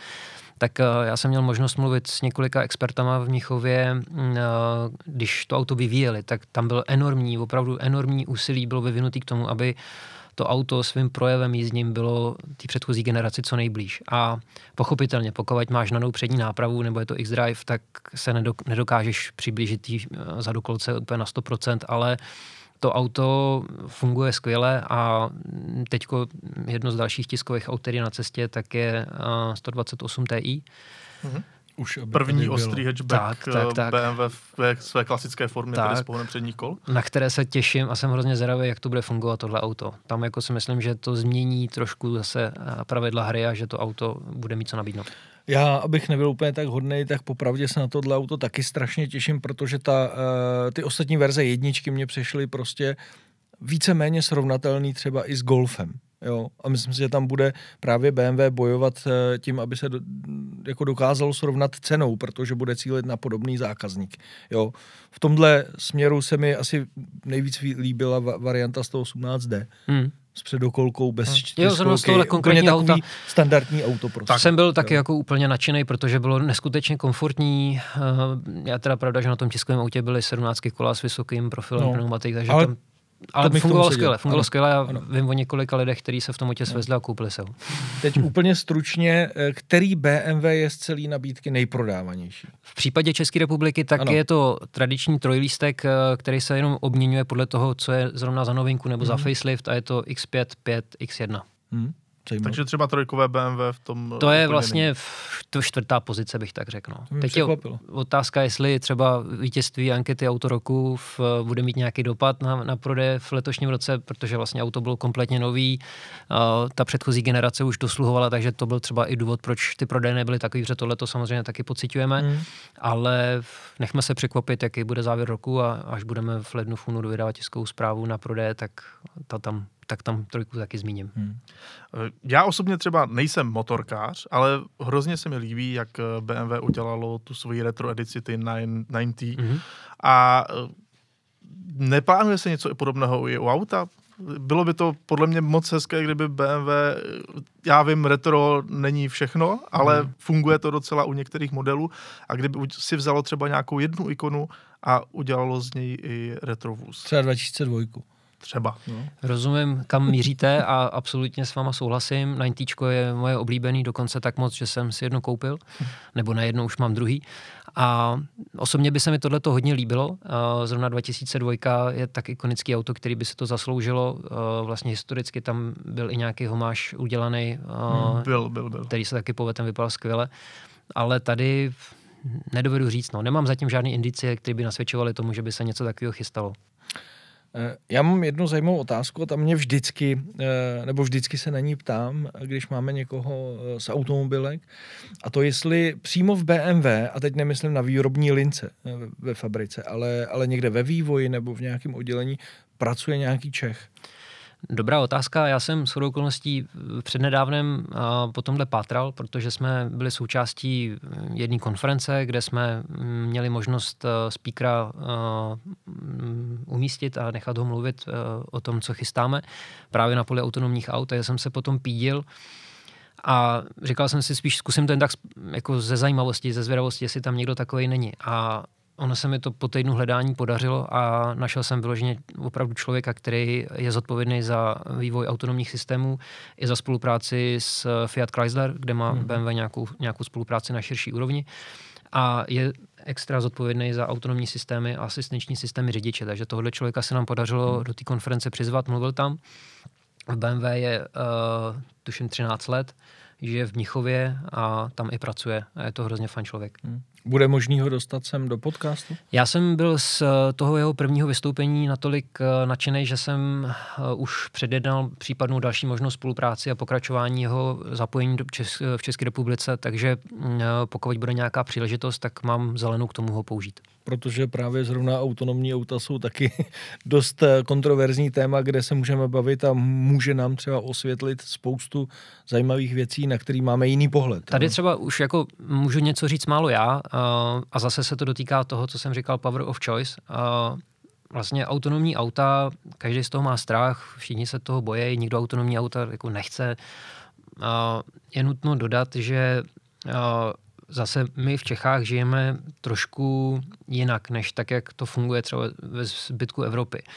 tak uh, já jsem měl možnost mluvit s několika expertama v Mnichově, uh, když to auto vyvíjeli, tak tam byl enormní, opravdu enormní úsilí bylo vyvinutý k tomu, aby to auto svým projevem jízdním bylo té předchozí generaci co nejblíž. A pochopitelně, pokud máš na přední nápravu nebo je to X-Drive, tak se nedokážeš přiblížit tý zadokolce úplně na 100%, ale to auto funguje skvěle a teď jedno z dalších tiskových aut, který je na cestě, tak je 128 Ti. Mm-hmm. Už První ostrý hatchback tak, tak, tak. BMW v své klasické formě, tak, tedy s pohonem předních kol. Na které se těším a jsem hrozně zvědavý, jak to bude fungovat tohle auto. Tam jako si myslím, že to změní trošku zase pravidla hry a že to auto bude mít co nabídnout. Já, abych nebyl úplně tak hodný, tak popravdě se na tohle auto taky strašně těším, protože ta, uh, ty ostatní verze jedničky mě přešly prostě víceméně srovnatelný třeba i s Golfem. Jo, a myslím si, že tam bude právě BMW bojovat eh, tím, aby se do, jako dokázalo srovnat cenou, protože bude cílit na podobný zákazník. Jo. V tomhle směru se mi asi nejvíc líbila varianta 118D. Hmm s předokolkou, bez hmm. Jo, zrovna z tohle konkrétní auta. standardní auto prostě. Tak jsem byl taky jo. jako úplně nadšený, protože bylo neskutečně komfortní. Eh, já teda pravda, že na tom tiskovém autě byly 17 kola s vysokým profilem no. pneumatik, takže Ale tam ale to fungovalo skvěle, fungovalo skvěle a ano. vím o několika lidech, kteří se v tom autě svezli a koupili se. Teď úplně stručně, eh, který BMW je z celé nabídky nejprodávanější? V případě České republiky tak ano. je to tradiční trojlístek, eh, který se jenom obměňuje podle toho, co je zrovna za novinku nebo hmm. za mhm. facelift a je to X5, 5, X1. Hmm. Zajímavé. Takže třeba trojkové BMW v tom... To je vlastně v, to čtvrtá pozice, bych tak řekl. No. Teď je otázka, jestli třeba vítězství ankety Auto roku v, bude mít nějaký dopad na, na prodej v letošním roce, protože vlastně auto bylo kompletně nový, uh, ta předchozí generace už dosluhovala, takže to byl třeba i důvod, proč ty prodeje nebyly takový, protože tohle to samozřejmě taky pocitujeme, Mm. ale nechme se překvapit, jaký bude závěr roku a až budeme v lednu v únoru vydávat tiskovou zprávu na prodeje, tak, ta tam, tak tam trojku taky zmíním. Mm. Já osobně třeba nejsem motorkář, ale hrozně se mi líbí, jak eh, BMW udělalo tu svoji retro edici, ty 90. Mhm. A eh, neplánuje se něco podobného i u auta? Bylo by to podle mě moc hezké, kdyby BMW, eh, já vím, retro není všechno, ale Mhm. funguje to docela u některých modelů a kdyby si vzalo třeba nějakou jednu ikonu a udělalo z něj i retrovůz. Třeba 2002. Třeba. No. Rozumím, kam míříte a absolutně s váma souhlasím. 90 je moje oblíbený, dokonce tak moc, že jsem si jedno koupil, nebo na jedno už mám druhý. A osobně by se mi tohle hodně líbilo. Zrovna 2002 je tak ikonický auto, který by se to zasloužilo. Vlastně historicky tam byl i nějaký homáš udělaný, a Byl, byl, byl. který se taky povetem vypadal skvěle. Ale tady nedovedu říct, no. Nemám zatím žádný indicie, které by nasvědčovaly tomu, že by se něco takového chystalo. Eh, Já mám jednu zajímavou otázku a tam mě vždycky, eh, nebo vždycky se na ní ptám, když máme někoho eh, z automobilek, a to jestli přímo v BMW, a teď nemyslím na výrobní lince eh, ve fabrice, ale, ale někde ve vývoji nebo v nějakém oddělení, pracuje nějaký Čech. Dobrá otázka. Já jsem s okolností přednedávnem a, po tomhle pátral, protože jsme byli součástí jedné konference, kde jsme mm, měli možnost a, speakera a, mm, umístit a nechat ho mluvit a, o tom, co chystáme právě na poli autonomních aut. Takže jsem se potom pídil a říkal jsem si spíš, zkusím ten tak jako ze zajímavosti, ze zvědavosti, jestli tam někdo takový není. A ono se mi to po týdnu hledání podařilo a našel jsem vyloženě opravdu člověka, který je zodpovědný za vývoj autonomních systémů i za spolupráci s Fiat Chrysler, kde má Mhm. BMW nějakou, nějakou spolupráci na širší úrovni a je extra zodpovědný za autonomní systémy a asistenční systémy řidiče. Takže tohle člověka se nám podařilo do té konference přizvat, mluvil tam. V BMW je uh, tuším 13 let, žije v Mnichově a tam i pracuje. A je to hrozně fajn člověk. Bude možný ho dostat sem do podcastu? Já jsem byl z eh, toho jeho prvního vystoupení natolik eh, nadšený, že jsem eh, už předjednal případnou další možnost spolupráci a pokračování jeho zapojení do Čes- v České republice, takže mm, pokud bude nějaká příležitost, tak mám zelenou k tomu ho použít. protože právě zrovna autonomní auta jsou taky dost kontroverzní téma, kde se můžeme bavit a může nám třeba osvětlit spoustu zajímavých věcí, na který máme jiný pohled. Tady třeba už jako můžu něco říct málo já a zase se to dotýká toho, co jsem říkal, power of choice. Eh, Vlastně autonomní auta, každý z toho má strach, všichni se toho bojí, nikdo autonomní auta jako nechce. A Je nutno dodat, že a, zase my v Čechách žijeme trošku jinak, než tak, jak to funguje třeba ve zbytku Evropy. A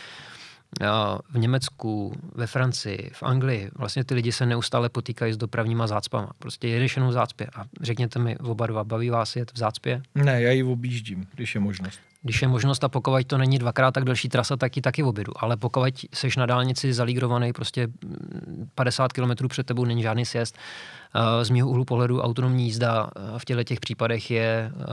V Německu, ve Francii, v Anglii, vlastně ty lidi se neustále potýkají s dopravníma zácpama. Prostě jedeš jenom v zácpě a řekněte mi oba dva, baví vás jet v zácpě? Ne, já ji objíždím, když je možnost. Když je možnost a pokud to není dvakrát tak delší trasa, tak ji taky objedu. Ale pokud seš na dálnici zalígrovaný, prostě mm, 50 km před tebou není žádný sjezd. Eh, Z mého úhlu pohledu autonomní jízda eh, v těchto těch případech je eh,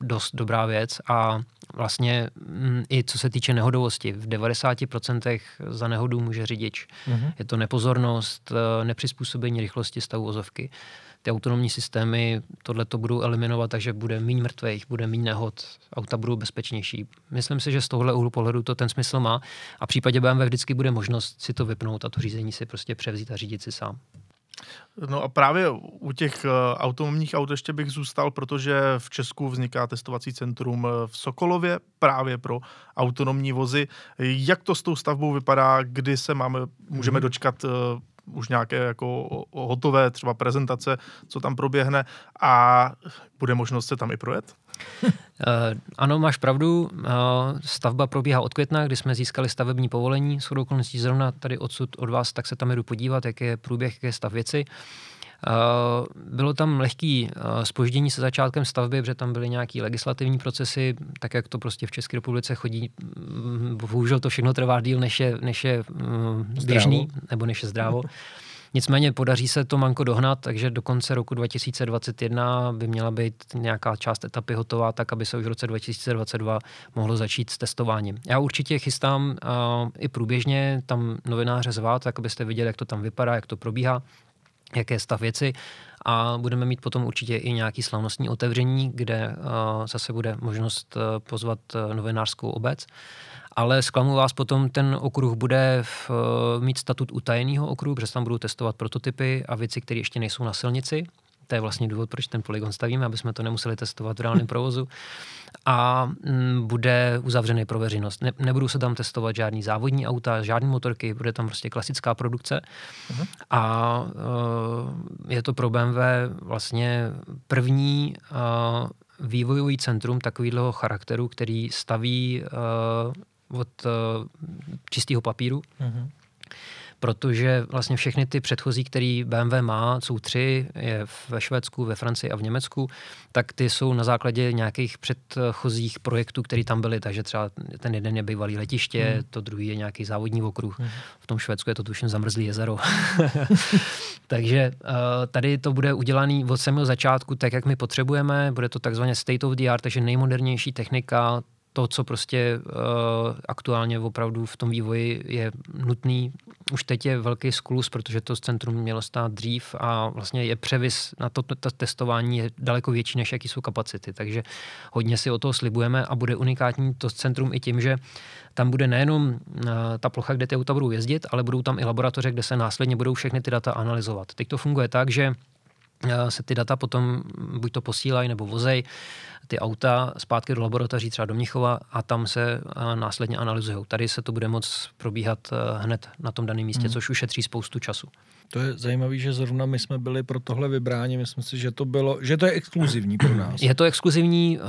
dost dobrá věc a vlastně mm, i co se týče nehodovosti, v 90% za nehodu může řidič. Mhm. Je to nepozornost, eh, nepřizpůsobení rychlosti stavu vozovky. Ty autonomní systémy tohle to budou eliminovat, takže bude méně mrtvých, bude méně nehod, auta budou bezpečnější. Myslím si, že z tohle úhlu pohledu to ten smysl má a v případě BMW vždycky bude možnost si to vypnout a to řízení si prostě převzít a řídit si sám. No a právě u těch eh, autonomních aut ještě bych zůstal, protože v Česku vzniká testovací centrum eh, v Sokolově právě pro autonomní vozy. Jak to s tou stavbou vypadá, kdy se máme, můžeme Mhm. dočkat eh, už nějaké jako hotové třeba prezentace, co tam proběhne a bude možnost se tam i projet? Uh, ano, máš pravdu. Uh, stavba probíhá od května, kdy jsme získali stavební povolení. S okolností zrovna tady odsud od vás, tak se tam jdu podívat, jak je průběh, jak je stav věci. Uh, bylo tam lehký spoždění se začátkem stavby, protože tam byly nějaké legislativní procesy, tak jak to prostě v České republice chodí. Mm, Bohužel to všechno trvá díl, než je, než je mm, běžný, nebo než je zdrávo. Nicméně podaří se to manko dohnat, takže do konce roku 2021 by měla být nějaká část etapy hotová, tak aby se už v roce 2022 mohlo začít s testováním. Já určitě chystám uh, i průběžně tam novináře zvát, tak abyste viděli, jak to tam vypadá, jak to probíhá jaké stav věci a budeme mít potom určitě i nějaký slavnostní otevření, kde uh, zase bude možnost uh, pozvat uh, novinářskou obec. Ale zklamu vás potom, ten okruh bude v, uh, mít statut utajeného okruhu, protože tam budou testovat prototypy a věci, které ještě nejsou na silnici. To je vlastně důvod, proč ten poligon stavíme, aby jsme to nemuseli testovat v reálném provozu. A m, bude uzavřený pro veřejnost. Ne, nebudou se tam testovat žádný závodní auta, žádné motorky, bude tam prostě klasická produkce. Uh-huh. A uh, je to pro BMW vlastně první uh, vývojový centrum takového charakteru, který staví uh, od uh, čistého papíru. Uh-huh protože vlastně všechny ty předchozí, který BMW má, jsou tři, je ve Švédsku, ve Francii a v Německu, tak ty jsou na základě nějakých předchozích projektů, které tam byly, takže třeba ten jeden je bývalý letiště, hmm. to druhý je nějaký závodní okruh, hmm. v tom Švédsku je to tuším zamrzlý jezero. takže uh, tady to bude udělané od samého začátku tak, jak my potřebujeme, bude to takzvaně state of the art, takže nejmodernější technika, to, co prostě uh, aktuálně opravdu v tom vývoji je nutný. Už teď je velký sklus, protože to centrum mělo stát dřív a vlastně je převis na to, to testování je daleko větší, než jaký jsou kapacity. Takže hodně si o toho slibujeme a bude unikátní to centrum i tím, že tam bude nejenom uh, ta plocha, kde ty auta budou jezdit, ale budou tam i laboratoře, kde se následně budou všechny ty data analyzovat. Teď to funguje tak, že se ty data potom buď to posílají nebo vozej ty auta zpátky do laboratoří, třeba do Mnichova a tam se eh, následně analyzují. Tady se to bude moc probíhat eh, hned na tom daném místě, hmm. což ušetří spoustu času. To je zajímavé, že zrovna my jsme byli pro tohle vybráni. Myslím si, že to bylo, že to je exkluzivní pro nás. Je to exkluzivní, uh,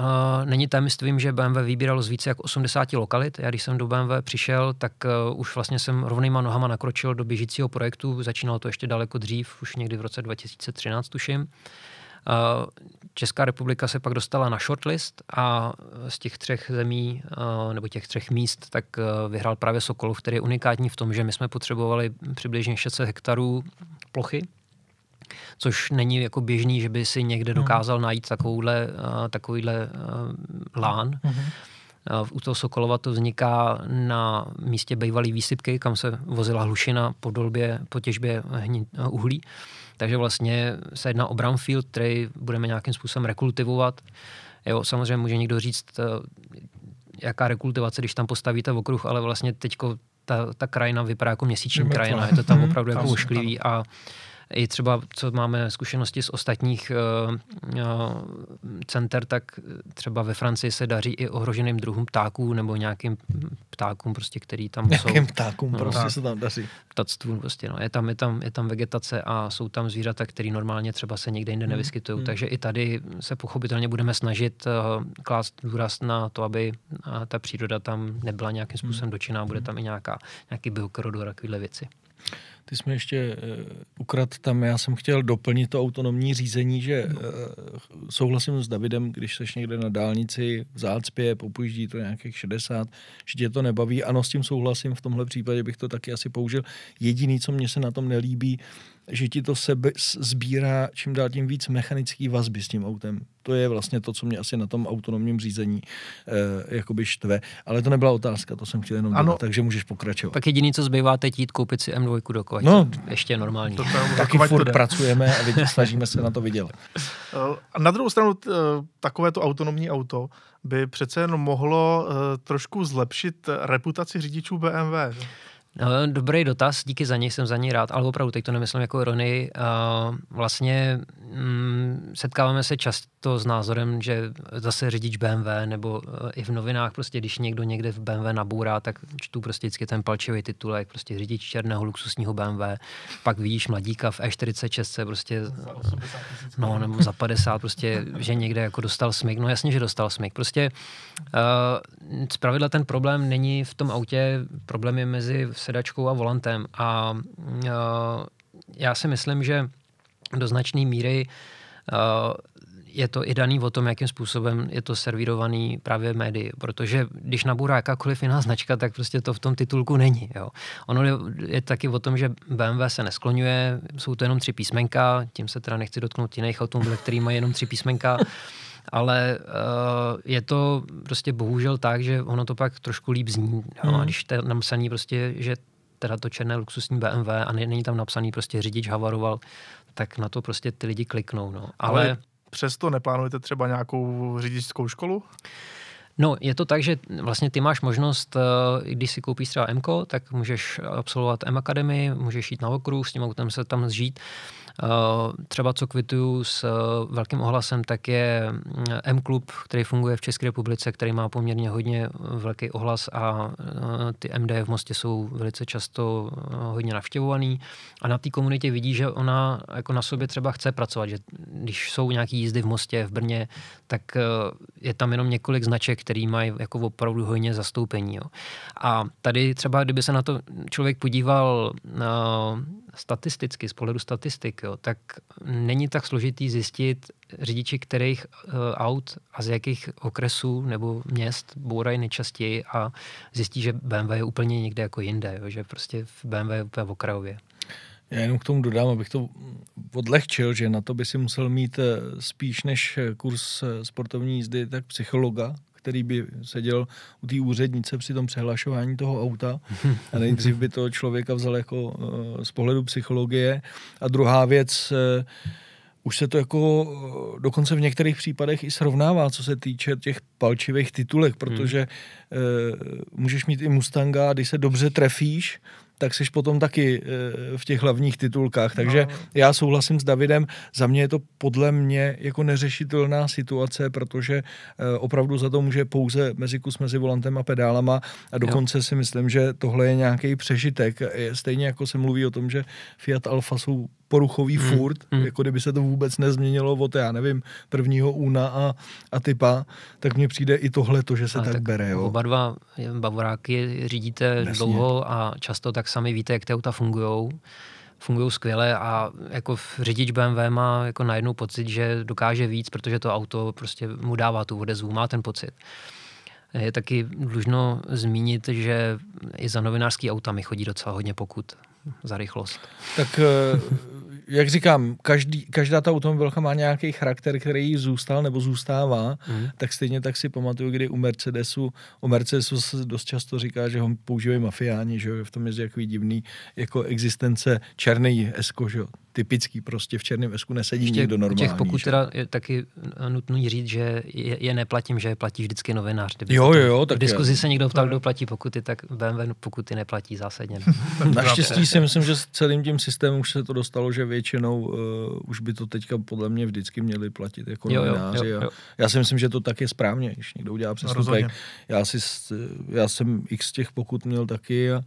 není tajemstvím, že BMW vybíralo z více jak 80 lokalit. Já když jsem do BMW přišel, tak uh, už vlastně jsem rovnýma nohama nakročil do běžícího projektu. Začínalo to ještě daleko dřív, už někdy v roce 2013 tuším. Eh, Česká republika se pak dostala na shortlist a z těch třech zemí eh, nebo těch třech míst tak eh, vyhrál právě Sokolov, který je unikátní v tom, že my jsme potřebovali přibližně 600 hektarů plochy, což není jako běžný, že by si někde mhm. dokázal najít takovouhle, takovýhle lán. Mm-hmm. U toho Sokolova to vzniká na místě bývalý výsypky, kam se vozila hlušina po dolbě, po těžbě uhlí. Takže vlastně se jedná o brownfield, který budeme nějakým způsobem rekultivovat. Jo, samozřejmě může někdo říct, eh, jaká rekultivace, když tam postavíte okruh, ale vlastně teďko ta, ta krajina vypadá jako měsíční krajina, je to tam opravdu jako ošklivý a i třeba, co máme zkušenosti z ostatních uh, center, tak třeba ve Francii se daří i ohroženým druhům ptáků nebo nějakým ptákům, prostě, který tam Nějakým jsou. Nějakým ptákům no, prostě se tam daří. Ptactvu, prostě, no. je, tam, je, tam, je tam vegetace a jsou tam zvířata, které normálně třeba se někde jinde hmm. nevyskytují. Hmm. Takže i tady se pochopitelně budeme snažit uh, klást důraz na to, aby uh, ta příroda tam nebyla nějakým způsobem hmm. dočinná, bude tam i nějaká, nějaký biokorodor a takovéhle věci. Ty jsme ještě uh, ukrad tam, já jsem chtěl doplnit to autonomní řízení, že uh, souhlasím s Davidem, když seš někde na dálnici v zácpě, popujíždí to nějakých 60, že tě to nebaví. Ano, s tím souhlasím, v tomhle případě bych to taky asi použil. Jediný, co mě se na tom nelíbí, že ti to sebe sbírá čím dál tím víc mechanický vazby s tím autem. To je vlastně to, co mě asi na tom autonomním řízení eh, jakoby štve. Ale to nebyla otázka, to jsem chtěl jenom ano. Dělat, takže můžeš pokračovat. Tak jediný, co zbývá teď jít koupit si M2 do. No, ještě normální. To taky furt pracujeme a vidě, snažíme se na to vydělat. A na druhou stranu eh, takovéto autonomní auto by přece jen mohlo trošku zlepšit reputaci řidičů BMW. No, dobrý dotaz, díky za něj, jsem za něj rád, ale opravdu teď to nemyslím jako ironii. Vlastně mm, setkáváme se často s názorem, že zase řidič BMW nebo uh, i v novinách, prostě když někdo někde v BMW nabůrá, tak čtu prostě vždycky ten palčivý titulek, prostě řidič černého luxusního BMW, pak vidíš mladíka v E46, prostě za 80 no, nebo za 50, prostě, že někde jako dostal smyk. No jasně, že dostal smyk. Prostě uh, zpravidla ten problém není v tom autě, problém je mezi sedačkou a volantem. A uh, já si myslím, že do značné míry uh, je to i daný o tom, jakým způsobem je to servírovaný právě médii, protože když naburá jakákoliv jiná značka, tak prostě to v tom titulku není. Jo. Ono je, je taky o tom, že BMW se neskloňuje, jsou to jenom tři písmenka, tím se teda nechci dotknout jiných automobilů, který mají jenom tři písmenka, ale uh, je to prostě bohužel tak, že ono to pak trošku líp zní. Jo. Mm. A když je napsaný prostě, že teda to černé luxusní BMW a není tam napsaný prostě řidič havaroval, tak na to prostě ty lidi kliknou. No. Ale, Ale přesto neplánujete třeba nějakou řidičskou školu? No, je to tak, že vlastně ty máš možnost, eh, když si koupíš třeba M, tak můžeš absolvovat M Academy, můžeš jít na okruh, s tím autem se tam zžít. Eh, třeba co kvituju s eh, velkým ohlasem, tak je mm, M-klub, který funguje v České republice, který má poměrně hodně velký ohlas a ty MD v Mostě jsou velice často hodně navštěvovaný a na té komunitě vidí, že ona jako na sobě třeba chce pracovat, že když jsou nějaké jízdy v Mostě, v Brně, tak je tam jenom několik značek, který mají jako opravdu hodně zastoupení. Jo. A tady třeba, kdyby se na to člověk podíval statisticky, z pohledu statistik, jo, tak není tak složitý zjistit řidiči kterých uh, aut a z jakých okresů nebo měst bourají nejčastěji a zjistí, že BMW je úplně někde jako jinde, jo, že prostě v BMW je úplně v okrajově. Já jenom k tomu dodám, abych to odlehčil, že na to by si musel mít eh, spíš než kurz sportovní jízdy, tak psychologa, který by seděl u té úřednice při tom přehlašování toho auta a nejdřív by to člověka vzal jako uh, z pohledu psychologie. A druhá věc, uh, už se to jako uh, dokonce v některých případech i srovnává, co se týče těch palčivých titulek, protože hmm. uh, můžeš mít i Mustanga a když se dobře trefíš, tak jsi potom taky eh, v těch hlavních titulkách. Takže no. já souhlasím s Davidem, za mě je to podle mě jako neřešitelná situace, protože eh, opravdu za to může pouze mezi kus mezi volantem a pedálama a dokonce jo. si myslím, že tohle je nějaký přežitek. Stejně jako se mluví o tom, že Fiat Alfa jsou poruchový mm. furt, mm. jako kdyby se to vůbec nezměnilo od, já nevím, prvního úna a, a typa, tak mně přijde i tohle to, že se tak, tak bere. Jo. Oba dva bavoráky řídíte Jasně. dlouho a často tak sami víte, jak ty auta fungují fungují skvěle a jako řidič BMW má jako najednou pocit, že dokáže víc, protože to auto prostě mu dává tu odezvu, má ten pocit. Je taky dlužno zmínit, že i za novinářský auta mi chodí docela hodně pokud za rychlost. Tak jak říkám, každý, každá ta automobilka má nějaký charakter, který zůstal nebo zůstává, mm. tak stejně tak si pamatuju, kdy u Mercedesu, o Mercedesu se dost často říká, že ho používají mafiáni, že v tom je takový divný jako existence černý esko, že jo typický, prostě v černém vesku nesedí Ještě nikdo normální. Těch pokud že? teda je taky nutný říct, že je, je neplatím, že je platí vždycky novinář. jo, jo, jo. Tak v diskuzi se někdo ptal, kdo platí pokuty, tak BMW pokuty neplatí zásadně. Naštěstí si myslím, že s celým tím systémem už se to dostalo, že většinou uh, už by to teďka podle mě vždycky měli platit jako jo, novináři. Jo, jo, jo. Já si myslím, že to tak je správně, když někdo udělá přestupek. Já, si, já jsem x těch pokut měl taky a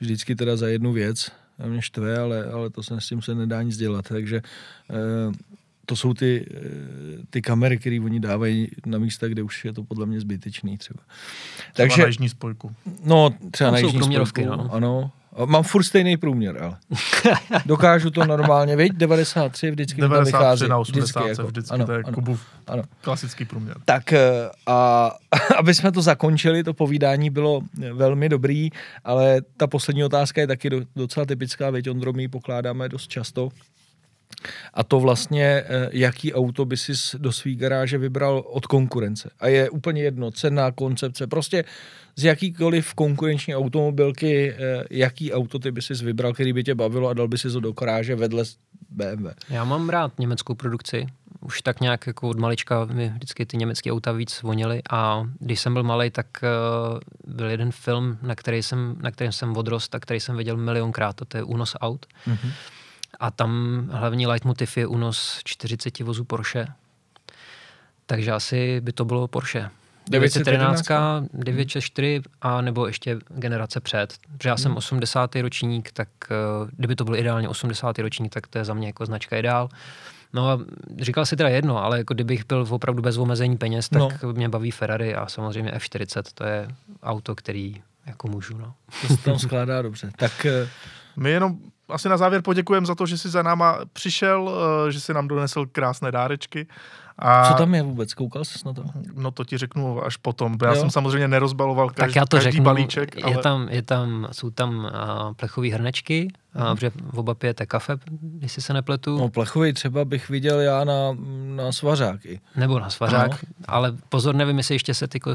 vždycky teda za jednu věc mě štve, ale, ale to se s tím se nedá nic dělat. Takže e, to jsou ty, e, ty kamery, které oni dávají na místa, kde už je to podle mě zbytečný třeba. třeba Takže, na jižní spojku. No, třeba na jižní spojku, no. ano. Mám furt stejný průměr, ale dokážu to normálně, viď? 93 vždycky 93 vychází. na 80 vždycky, jako, vždycky ano, to je ano, Kubův ano. klasický průměr. Tak eh, a aby jsme to zakončili, to povídání bylo velmi dobrý, ale ta poslední otázka je taky docela typická, veď Ondro, my pokládáme dost často. A to vlastně, eh, jaký auto by si do své garáže vybral od konkurence. A je úplně jedno, cena, koncepce, prostě z jakýkoliv konkurenční automobilky, eh, jaký auto ty by si vybral, který by tě bavilo a dal by si ho do garáže vedle BMW. Já mám rád německou produkci. Už tak nějak jako od malička mi vždycky ty německé auta víc vonily a když jsem byl malý, tak uh, byl jeden film, na, který jsem, na kterém jsem odrost a který jsem viděl milionkrát, to je Únos aut. Mm-hmm a tam hlavní leitmotiv je únos 40 vozů Porsche. Takže asi by to bylo Porsche. 911, 964 a nebo ještě generace před. Protože já jsem 80. Hmm. ročník, tak uh, kdyby to byl ideálně 80. ročník, tak to je za mě jako značka ideál. No a říkal si teda jedno, ale jako kdybych byl opravdu bez omezení peněz, tak no. mě baví Ferrari a samozřejmě F40, to je auto, který jako můžu. No. To se tam skládá dobře. Tak uh, my jenom asi na závěr poděkujeme za to, že jsi za náma přišel, eh, že si nám donesl krásné dárečky A, Co tam je vůbec? Koukal jsi na to? No to ti řeknu až potom. Já Jo. jsem samozřejmě nerozbaloval každý, Tak já to každý řeknu, balíček, je ale tam, je tam, jsou tam uh, plechové hrnečky, Uh, protože oba pijete kafe, jestli se nepletu, No plechový třeba bych viděl já na, na svařáky. nebo na svařák, Ano. ale pozor, nevím, jestli ještě se ty uh,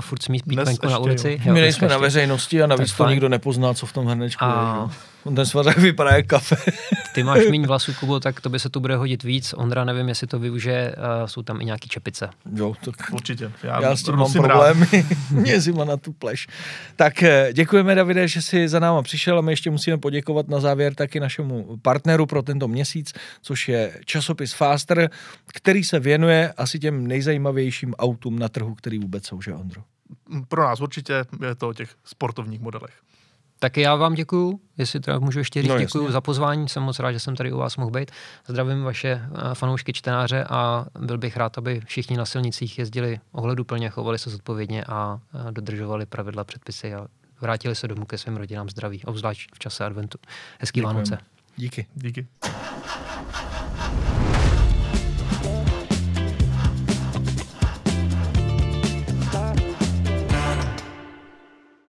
furt smí pít venku na ulici. My dneska nejsme na veřejnosti a navíc Tak to fajn. nikdo nepozná, co v tom hrnečku je. A- jo. Ten svařák vypadá jak kafe. Ty máš méně vlasů, Kubo, tak to by se tu bude hodit víc. Ondra, nevím, jestli to využije, uh, jsou tam i nějaký čepice. jo, tak určitě. Já, já s tím mám problémy. Mě zima na tu pleš. Tak eh, děkujeme, Davide, že jsi za náma přišel a my ještě musíme poděkovat na závěr taky našemu partneru pro tento měsíc, což je časopis Faster, který se věnuje asi těm nejzajímavějším autům na trhu, který vůbec jsou, že Ondro? Pro nás určitě je to o těch sportovních modelech. Taky já vám děkuju, jestli teda můžu ještě říct, No, děkuju za pozvání, jsem moc rád, že jsem tady u vás mohl být. Zdravím vaše eh, fanoušky čtenáře a byl bych rád, aby všichni na silnicích jezdili ohleduplně, chovali se zodpovědně a eh, dodržovali pravidla, předpisy a vrátili se domů ke svým rodinám zdraví, obzvlášť v čase adventu. Hezký Děkujeme. Vánoce. Díky. Díky.